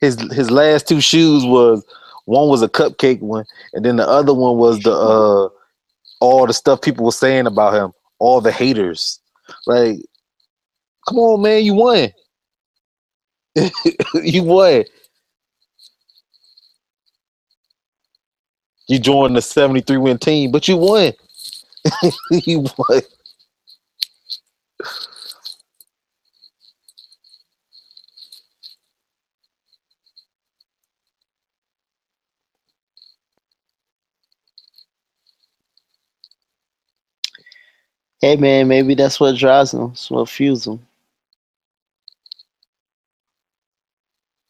his his last two shoes was one was a cupcake one, and then the other one was the uh all the stuff people were saying about him, all the haters. Like, come on, man, you won. you won. You joined the 73 win team, but you won. you won. Hey man, maybe that's what drives them, That's what fuels them.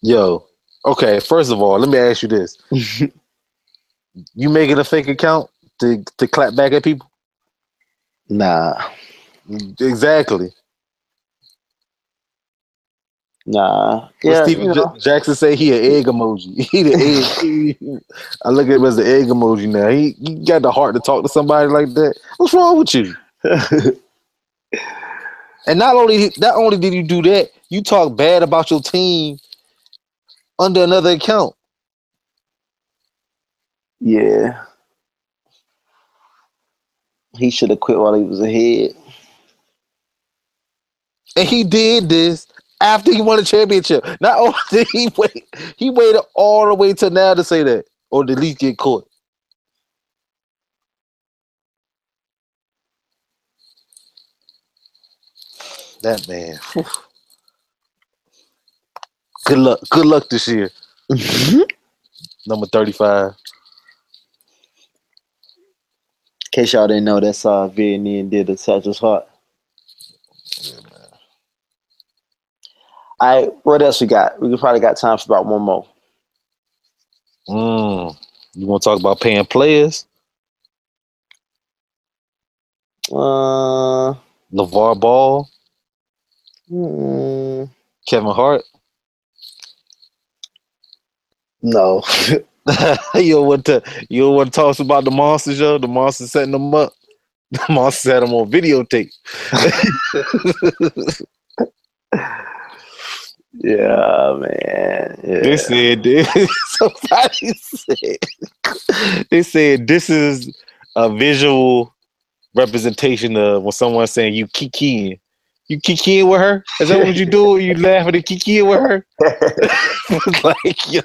Yo, okay. First of all, let me ask you this: You making a fake account to to clap back at people? Nah, Exactly. nah. Yeah, Stephen you J- Jackson say he an egg emoji. He the egg. I look at him as the egg emoji now. He, he got the heart to talk to somebody like that. What's wrong with you? And not only not only did you do that, you talk bad about your team under another account. yeah. He should have quit while he was ahead. And he did this after he won a championship. Not only did he wait, he waited all the way to now to say that, or at least get caught. That man. whew. Good luck. Good luck this year. Number 35. In case y'all didn't know, that's uh Vietnam did the Satchel's Heart. All right, what else we got? We probably got time for about one more. Mm. You want to talk about paying players? Uh, LaVar Ball, mm, Kevin Hart. no. you don't want to you don't want to talk about the monsters, yo. The monsters setting them up. The monsters had them on videotape. yeah, man. Yeah. They said this. Somebody said they said this is a visual representation of when someone's saying you kikiing. You kikiing with her? Is that what you do? You laughing and kikiing with her? like yo,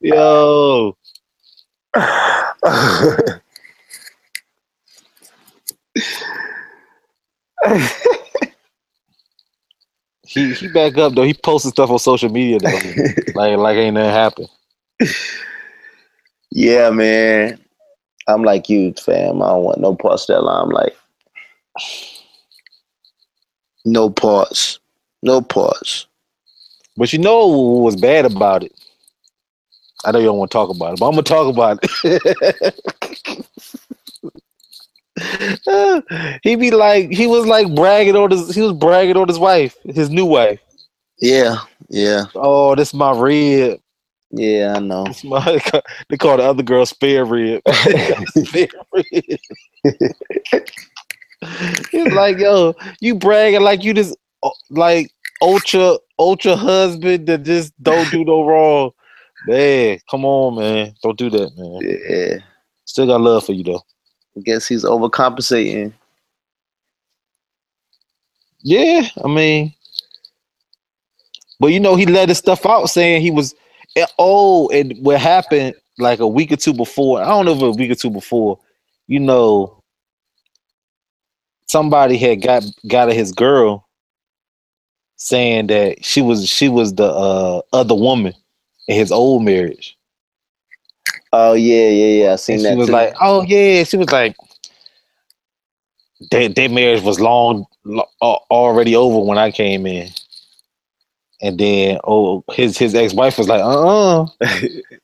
yo. He he back up though. He posted stuff on social media though. like like ain't nothing happened. yeah, man. I'm like you, fam. I don't want no parts of that like No parts. No parts. But you know what was bad about it? I know you don't want to talk about it, but I'm gonna talk about it. he be like he was like bragging on his he was bragging on his wife, his new wife. Yeah, yeah, Oh, this my rib. yeah. I know. This my they call the other girl spare rib. spare rib. He's like, yo, you bragging like you just like ultra ultra husband that just don't do no wrong. Man, come on, man. Don't do that, man. Yeah, Still got love for you though. I guess he's overcompensating. Yeah, I mean, but you know, he let his stuff out saying he was. eh, Oh, and what happened like a week or two before? I don't know if a week or two before. You know, somebody had got got at his girl saying that she was she was the uh, other woman in his old marriage. Oh yeah, yeah, yeah. I seen And that. she was too. like, "Oh yeah," she was like, "Their their marriage was long, lo- already over when I came in." And then, oh, his his ex wife was like, "Uh, uh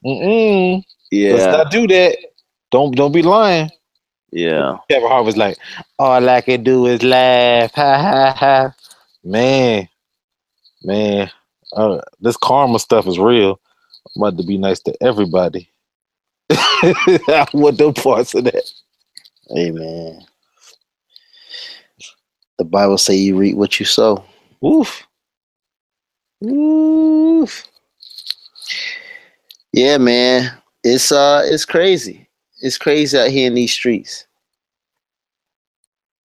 mm, let's yeah, not do that. Don't don't be lying." yeah. Kevin Hart was like, "All I can do is laugh, ha ha ha." Man, man, uh, this karma stuff is real. I'm about to be nice to everybody. I want them parts of that. Amen. The Bible say you reap what you sow. Oof. Oof. Yeah, man. It's uh it's crazy. It's crazy out here in these streets.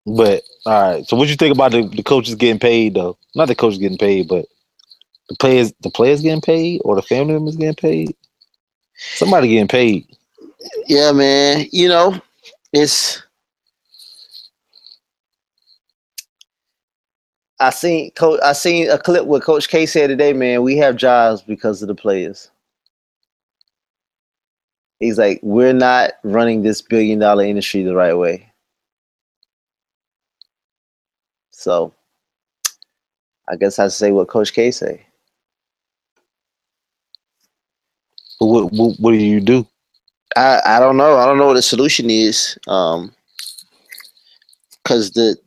But all right. So what you think about the, the coaches getting paid though? Not the coaches getting paid, but the players the players getting paid or the family members getting paid? Somebody getting paid. Yeah, man. You know, it's I seen coach I seen a clip where Coach K said today, man, we have jobs because of the players. He's like, we're not running this billion dollar industry the right way. So I guess I say what Coach K say. But what, what what do you do? I I don't know. I don't know what the solution is. Um, because the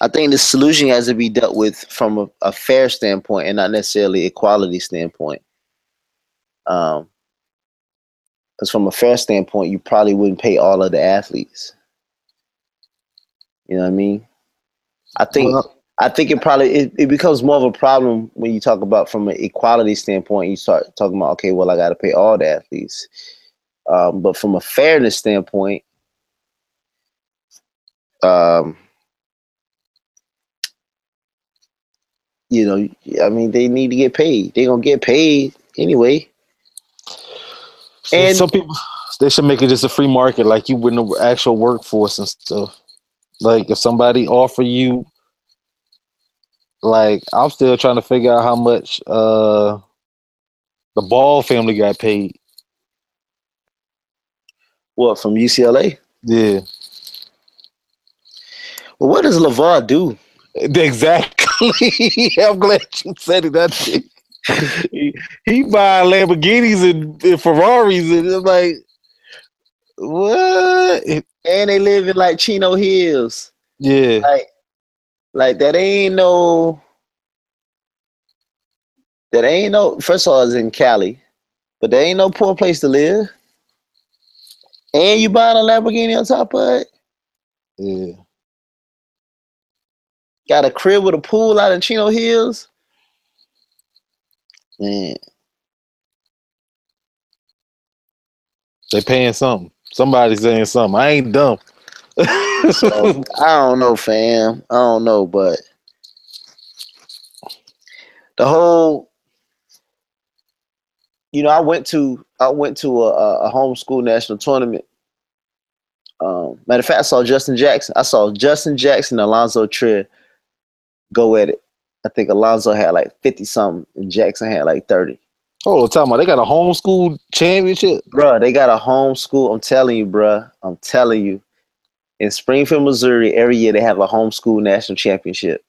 I think the solution has to be dealt with from a, a fair standpoint and not necessarily a equality standpoint. Um, because from a fair standpoint, you probably wouldn't pay all of the athletes. You know what I mean? I think Well, I think it probably it, it becomes more of a problem when you talk about from an equality standpoint. You start talking about okay, well, I got to pay all the athletes, um, but from a fairness standpoint, um, you know, I mean, they need to get paid. They're gonna get paid anyway. And- some people they should make it just a free market, like you with the actual workforce and stuff. Like if somebody offer you, like I'm still trying to figure out how much uh the Ball family got paid. What from UCLA? Yeah, Well, what does LaVar do? exactly. I'm glad you said it. That he, he buy Lamborghinis and, and Ferraris, and it's like, what? And they live in like Chino Hills. Yeah, like like that ain't no that ain't no first of all it's in Cali, but there ain't no poor place to live. And you buying a Lamborghini on top of it? yeah. Got a crib with a pool out in Chino Hills? Man, They paying something. Somebody saying something. I ain't dumb. so, I don't know, fam. I don't know, but the whole you know, I went to I went to a, a homeschool national tournament. Um, matter of fact, I saw Justin Jackson. I saw Justin Jackson, and Alonzo Trier go at it. I think Alonzo had like fifty something, and Jackson had like thirty. oh, talking about they got a homeschool championship. Bruh, they got a homeschool. I'm telling you, bruh. I'm telling you. In Springfield, Missouri, every year they have a homeschool national championship.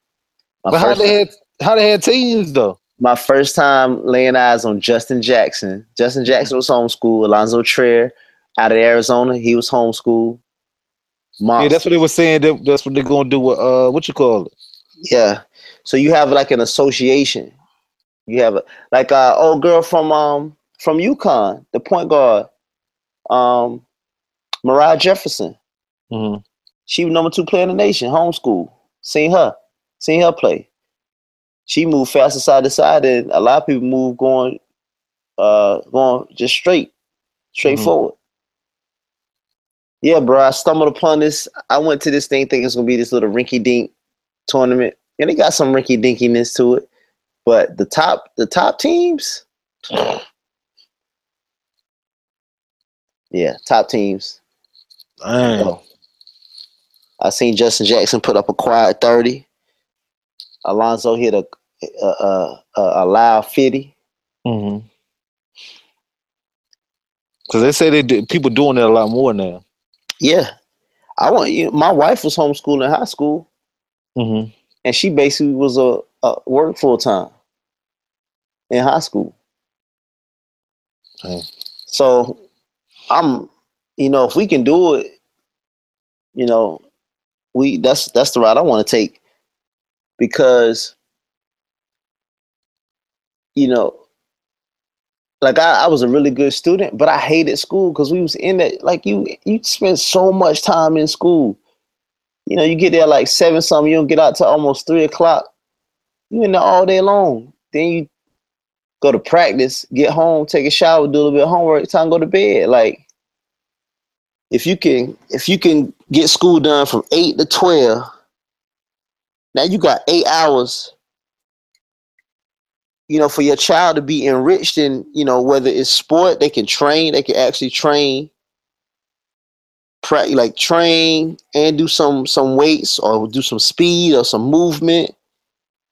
My But how they had how they had teams though? my first time laying eyes on Justin Jackson. Justin Jackson was homeschooled. Alonzo Trier out of Arizona. He was homeschooled. Yeah, that's what they were saying. That, that's what they're gonna do with uh, what you call it? Yeah. So you have like an association. You have a like a old girl from um from UConn, the point guard, um, Moriah Jefferson. Mhm. She was number two player in the nation, homeschool. Seen her, seen her play. She moved faster side to side, and a lot of people move going, uh, going just straight, straightforward. Yeah, bro. I stumbled upon this. I went to this thing thinking it's gonna be this little rinky dink tournament, and it got some rinky dinkiness to it. But the top, the top teams, yeah, top teams. Damn. I seen Justin Jackson put up a quiet thirty. Alonzo hit a a, a, a, loud fifty. Mm-hmm. Cause they say they do, people doing it a lot more now. Yeah, I want you. My wife was homeschooling in high school, Mm-hmm. and she basically was a, a work full time in high school. So I'm, you know, if we can do it, you know, we that's that's the route I want to take because you know, like I, I was a really good student, but I hated school because we was in it. Like you, you spend so much time in school. You know, you get there like seven something, you don't get out till almost three o'clock. You in there all day long. Then you go to practice, get home, take a shower, do a little bit of homework, time to go to bed. Like if you can if you can get school done from eight to twelve, now you got eight hours, you know, for your child to be enriched in, you know, whether it's sport, they can train, they can actually train, like train and do some some weights or do some speed or some movement,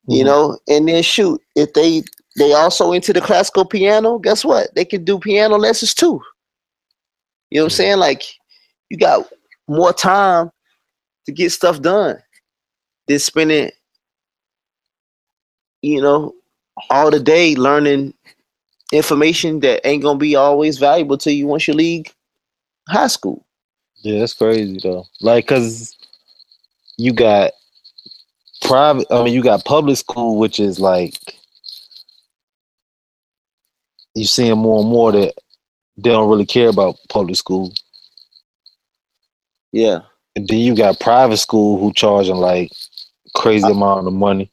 you Mhm. know, and then shoot. If they they also into the classical piano, guess what? They can do piano lessons too. You know what I'm saying? Like you got more time to get stuff done than spending, you know, all the day learning information that ain't gonna be always valuable to you once you leave high school. Yeah, that's crazy though. Like, cause you got private. I mean, you got public school, which is like you seeing more and more that they don't really care about public school. Yeah. And then you got private school who charging like crazy amount of money.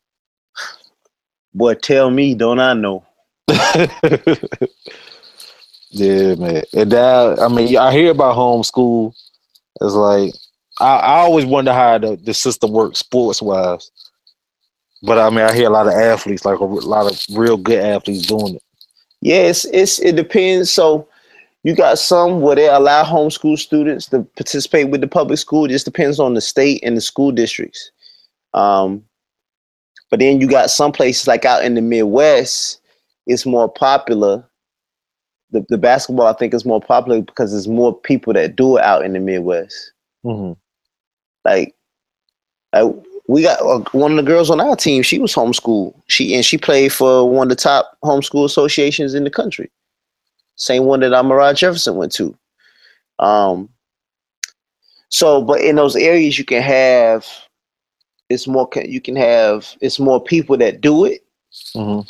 Boy, tell me, don't I know? yeah, man. And that I mean, I hear about homeschool. It's like I, I always wonder how the, the system works sports wise. But I mean, I hear a lot of athletes, like a lot of real good athletes, doing it. Yeah, it's, it's it depends. So you got some where they allow homeschool students to participate with the public school. It just depends on the state and the school districts. Um, but then you got some places like out in the Midwest, it's more popular. The, the basketball I think is more popular because there's more people that do it out in the Midwest. Mm-hmm. Like, like we got uh, one of the girls on our team. She was homeschooled. She and she played for one of the top homeschool associations in the country. Same one that Amara Jefferson went to. Um. So, but in those areas, you can have it's more. You can have it's more people that do it, Mm-hmm.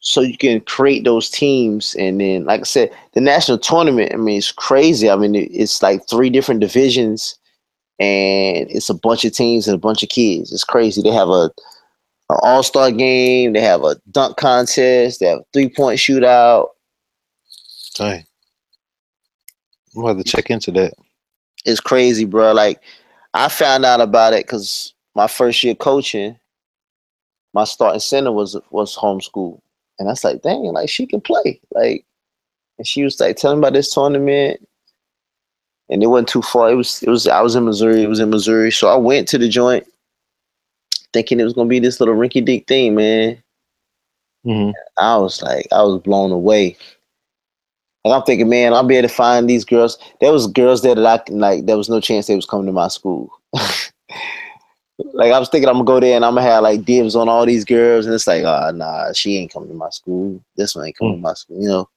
so you can create those teams. And then, like I said, the national tournament. I mean, it's crazy. I mean, it's like three different divisions, and it's a bunch of teams and a bunch of kids. It's crazy. They have a, a all star game. They have a dunk contest. They have a three point shootout. Dang. I'm have to check into that. It's crazy, bro. Like I found out about it because my first year coaching, my starting center was was homeschool, and I was like, dang, like she can play, like. And she was like telling me about this tournament, and it wasn't too far. It was it was I was in Missouri. It was in Missouri, so I went to the joint, thinking it was gonna be this little rinky dink thing, man. Mm-hmm. I was like, I was blown away. Like I'm thinking, man, I'll be able to find these girls. There was girls there that I can like. There was no chance they was coming to my school. like I was thinking, I'm gonna go there and I'm gonna have like dibs on all these girls, and it's like, ah, nah, she ain't coming to my school. This one ain't coming to my school. You know.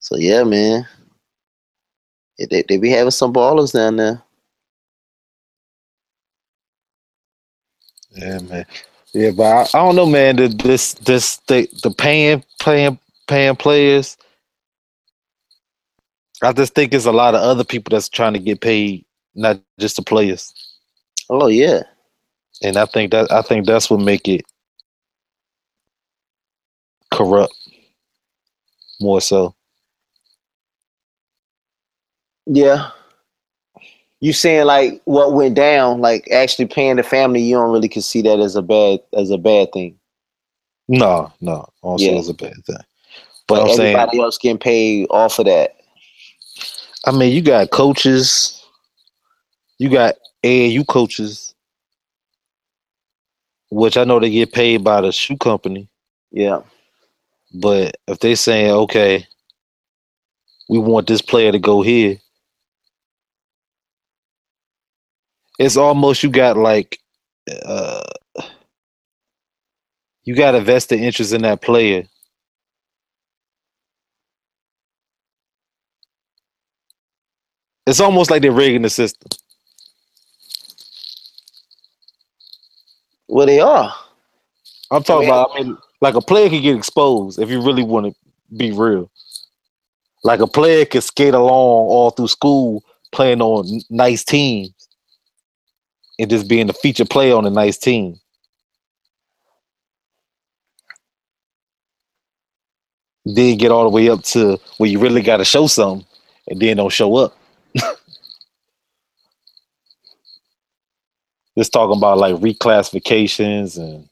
So yeah, man. Yeah, They, they be having some ballers down there. Yeah, man. Yeah, but I, I don't know, man. The, this this the the paying paying paying players. I just think it's a lot of other people that's trying to get paid, not just the players. Oh yeah. And I think that I think that's what make it corrupt more so. Yeah. You saying like what went down, like actually paying the family, you don't really can see that as a bad as a bad thing. No, no, I don't say Yeah. it's a bad thing. But But I'm saying, everybody else getting paid off of that. I mean, you got coaches, you got AAU coaches, which I know they get paid by the shoe company. Yeah. But if they saying, okay, we want this player to go here, it's almost you got like uh you got a vested interest in that player. It's almost like they're rigging the system. Well they are. I'm talking I mean- about. I mean, like a player could get exposed if you really want to be real. Like a player could skate along all through school playing on nice teams and just being the feature player on a nice team. Then get all the way up to where you really got to show something, and then don't show up. just talking about like reclassifications and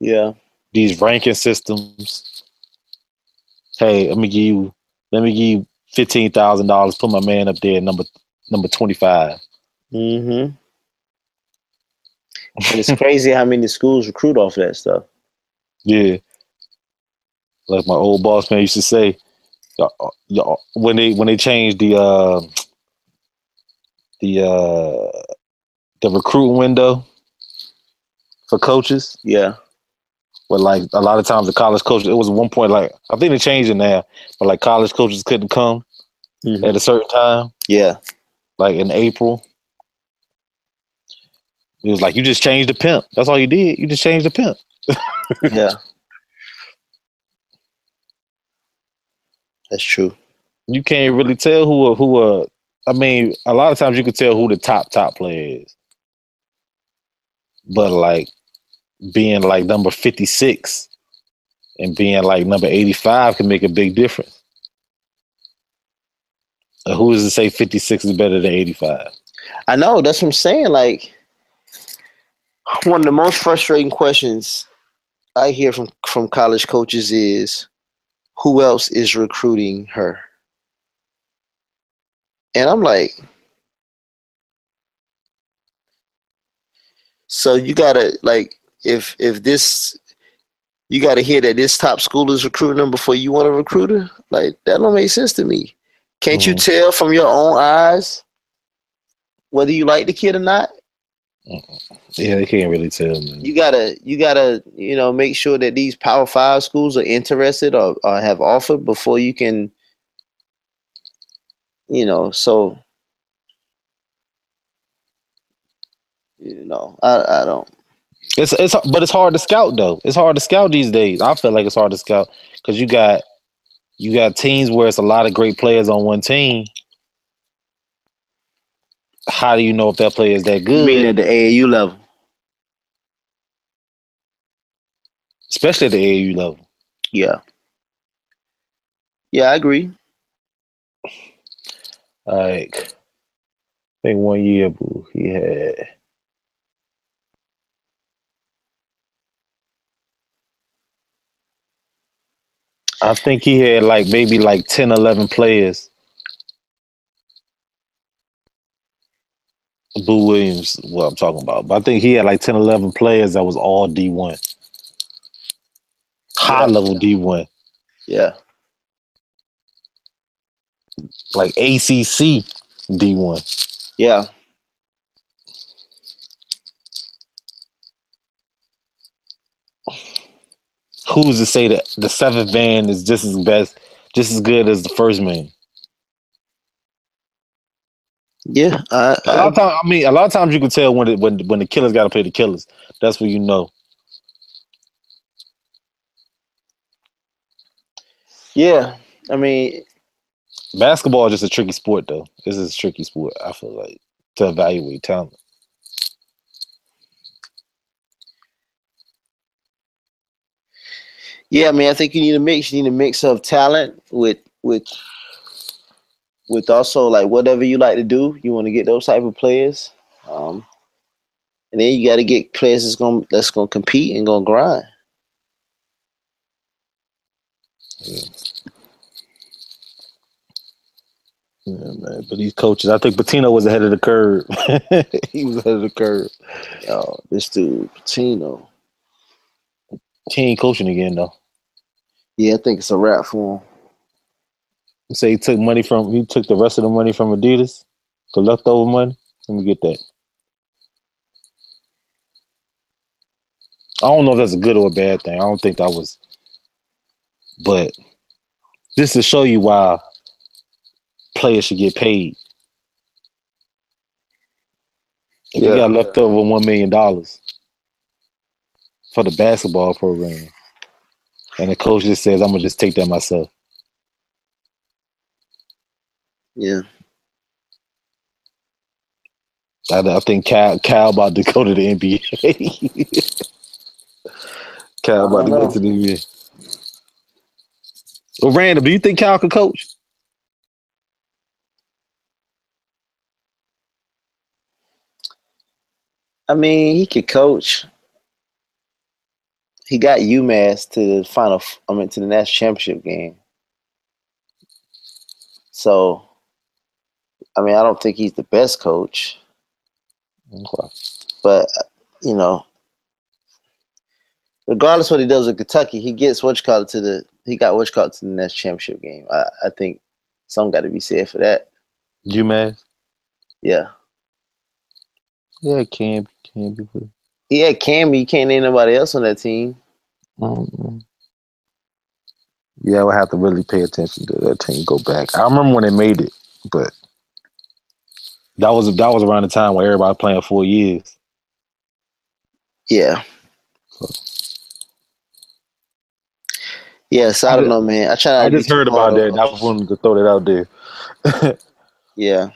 Yeah. these ranking systems. Hey, let me give you let me give you fifteen thousand dollars. Put my man up there, at number number twenty five. Mm-hmm. And it's crazy how many schools recruit off that stuff. Yeah, like my old boss man used to say, y'all, y'all, when they when they changed the uh, the uh, the recruiting window for coaches. Yeah. But like a lot of times the college coaches, it was one point like I think they changed it now, but like college coaches couldn't come Mhm. at a certain time. Yeah. like in April. It was like you just changed the pimp. That's all you did. You just changed the pimp. Yeah. That's true. You can't really tell who a, who a. I mean, a lot of times you can tell who the top top player is, but like being like number fifty six and being like number eighty five can make a big difference. Who is to say fifty six is better than eighty five? I know. That's what I'm saying. Like one of the most frustrating questions I hear from from college coaches is, "Who else is recruiting her?" And I'm like, so you gotta like if if this you gotta hear that this top school is recruiting them before you want to recruit her. Like that don't make sense to me. Can't you Mhm. tell from your own eyes whether you like the kid or not? Mm-hmm. Yeah, they can't really tell. Man. you gotta you gotta you know make sure that these power five schools are interested or, or have offered before you can you know so you know i i don't It's it's but it's hard to scout though. It's hard to scout these days. I feel like it's hard to scout because you got you got teams where it's a lot of great players on one team. How do you know if that player is that good? mean at the aau level Especially at the AAU level. yeah yeah i agree Like I think one year, boo, he had I think he had like maybe like 10, 11 players. Boo Williams, what I'm talking about. But I think he had like 10, 11 players that was all D1. High Yeah. level D1. yeah Like ACC D1. yeah Who's to say that the seventh band is just as best just as good as the first man. Yeah, I, A lot I, of time, I mean, a lot of times you can tell when the, when when the killers got to play the killers. That's when you know. yeah. I mean, Basketball is just a tricky sport, though. This is a tricky sport. I feel like to evaluate talent. yeah. I mean, I think you need a mix. You need a mix of talent with with with also like whatever you like to do. You want to get those type of players, um, and then you got to get players that's gonna that's gonna compete and gonna grind. Yeah, man. But these coaches, I think Pitino was ahead of the curve. he was ahead of the curve. Yo, this dude Pitino. He ain't coaching again though. Yeah, I think it's a wrap for him. Say he took money from he took the rest of the money from Adidas, the leftover money. Let me get that. I don't know if that's a good or a bad thing. I don't think that was, but just to show you why players should get paid. If you got left over one million dollars for the basketball program, and the coach just says, "I'm gonna just take that myself." Yeah, I, I think Cal, Cal about to go to the NBA. Cal about to go to the NBA. Well, Randall, do you think Cal could coach? I mean, he could coach. He got UMass to the final. I mean, to the national championship game. So, I mean, I don't think he's the best coach, Okay. but you know, regardless what he does with Kentucky, he gets what you call it to the. He got what you call it to the next championship game. I, I think some got to be said for that. UMass? Yeah, Yeah, it can be. Can be. but- he had Cam. You can't name nobody else on that team. Mm-mm. Yeah, I would have to really pay attention to that team. Go back. I remember when they made it, but that was that was around the time where everybody playing four years. Yeah. Yes, I, I don't just- know, man. I try. Not I just heard about that. on- and I was wanting to throw that out there. Yeah.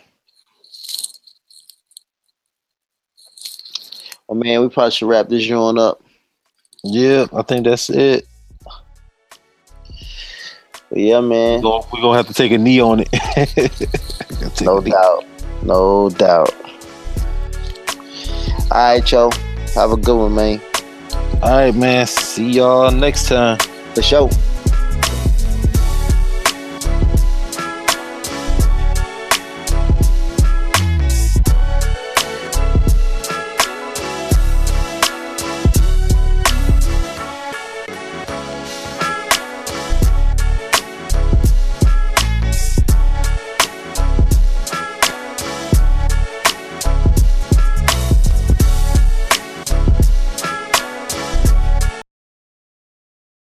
Well, man, we probably should wrap this joint up. yeah, I think that's it. But yeah, man. We're gonna, we gonna have to take a knee on it. No a knee. doubt. No doubt. All right, Joe. Have a good one, man. All right, man. See y'all next time. For sure.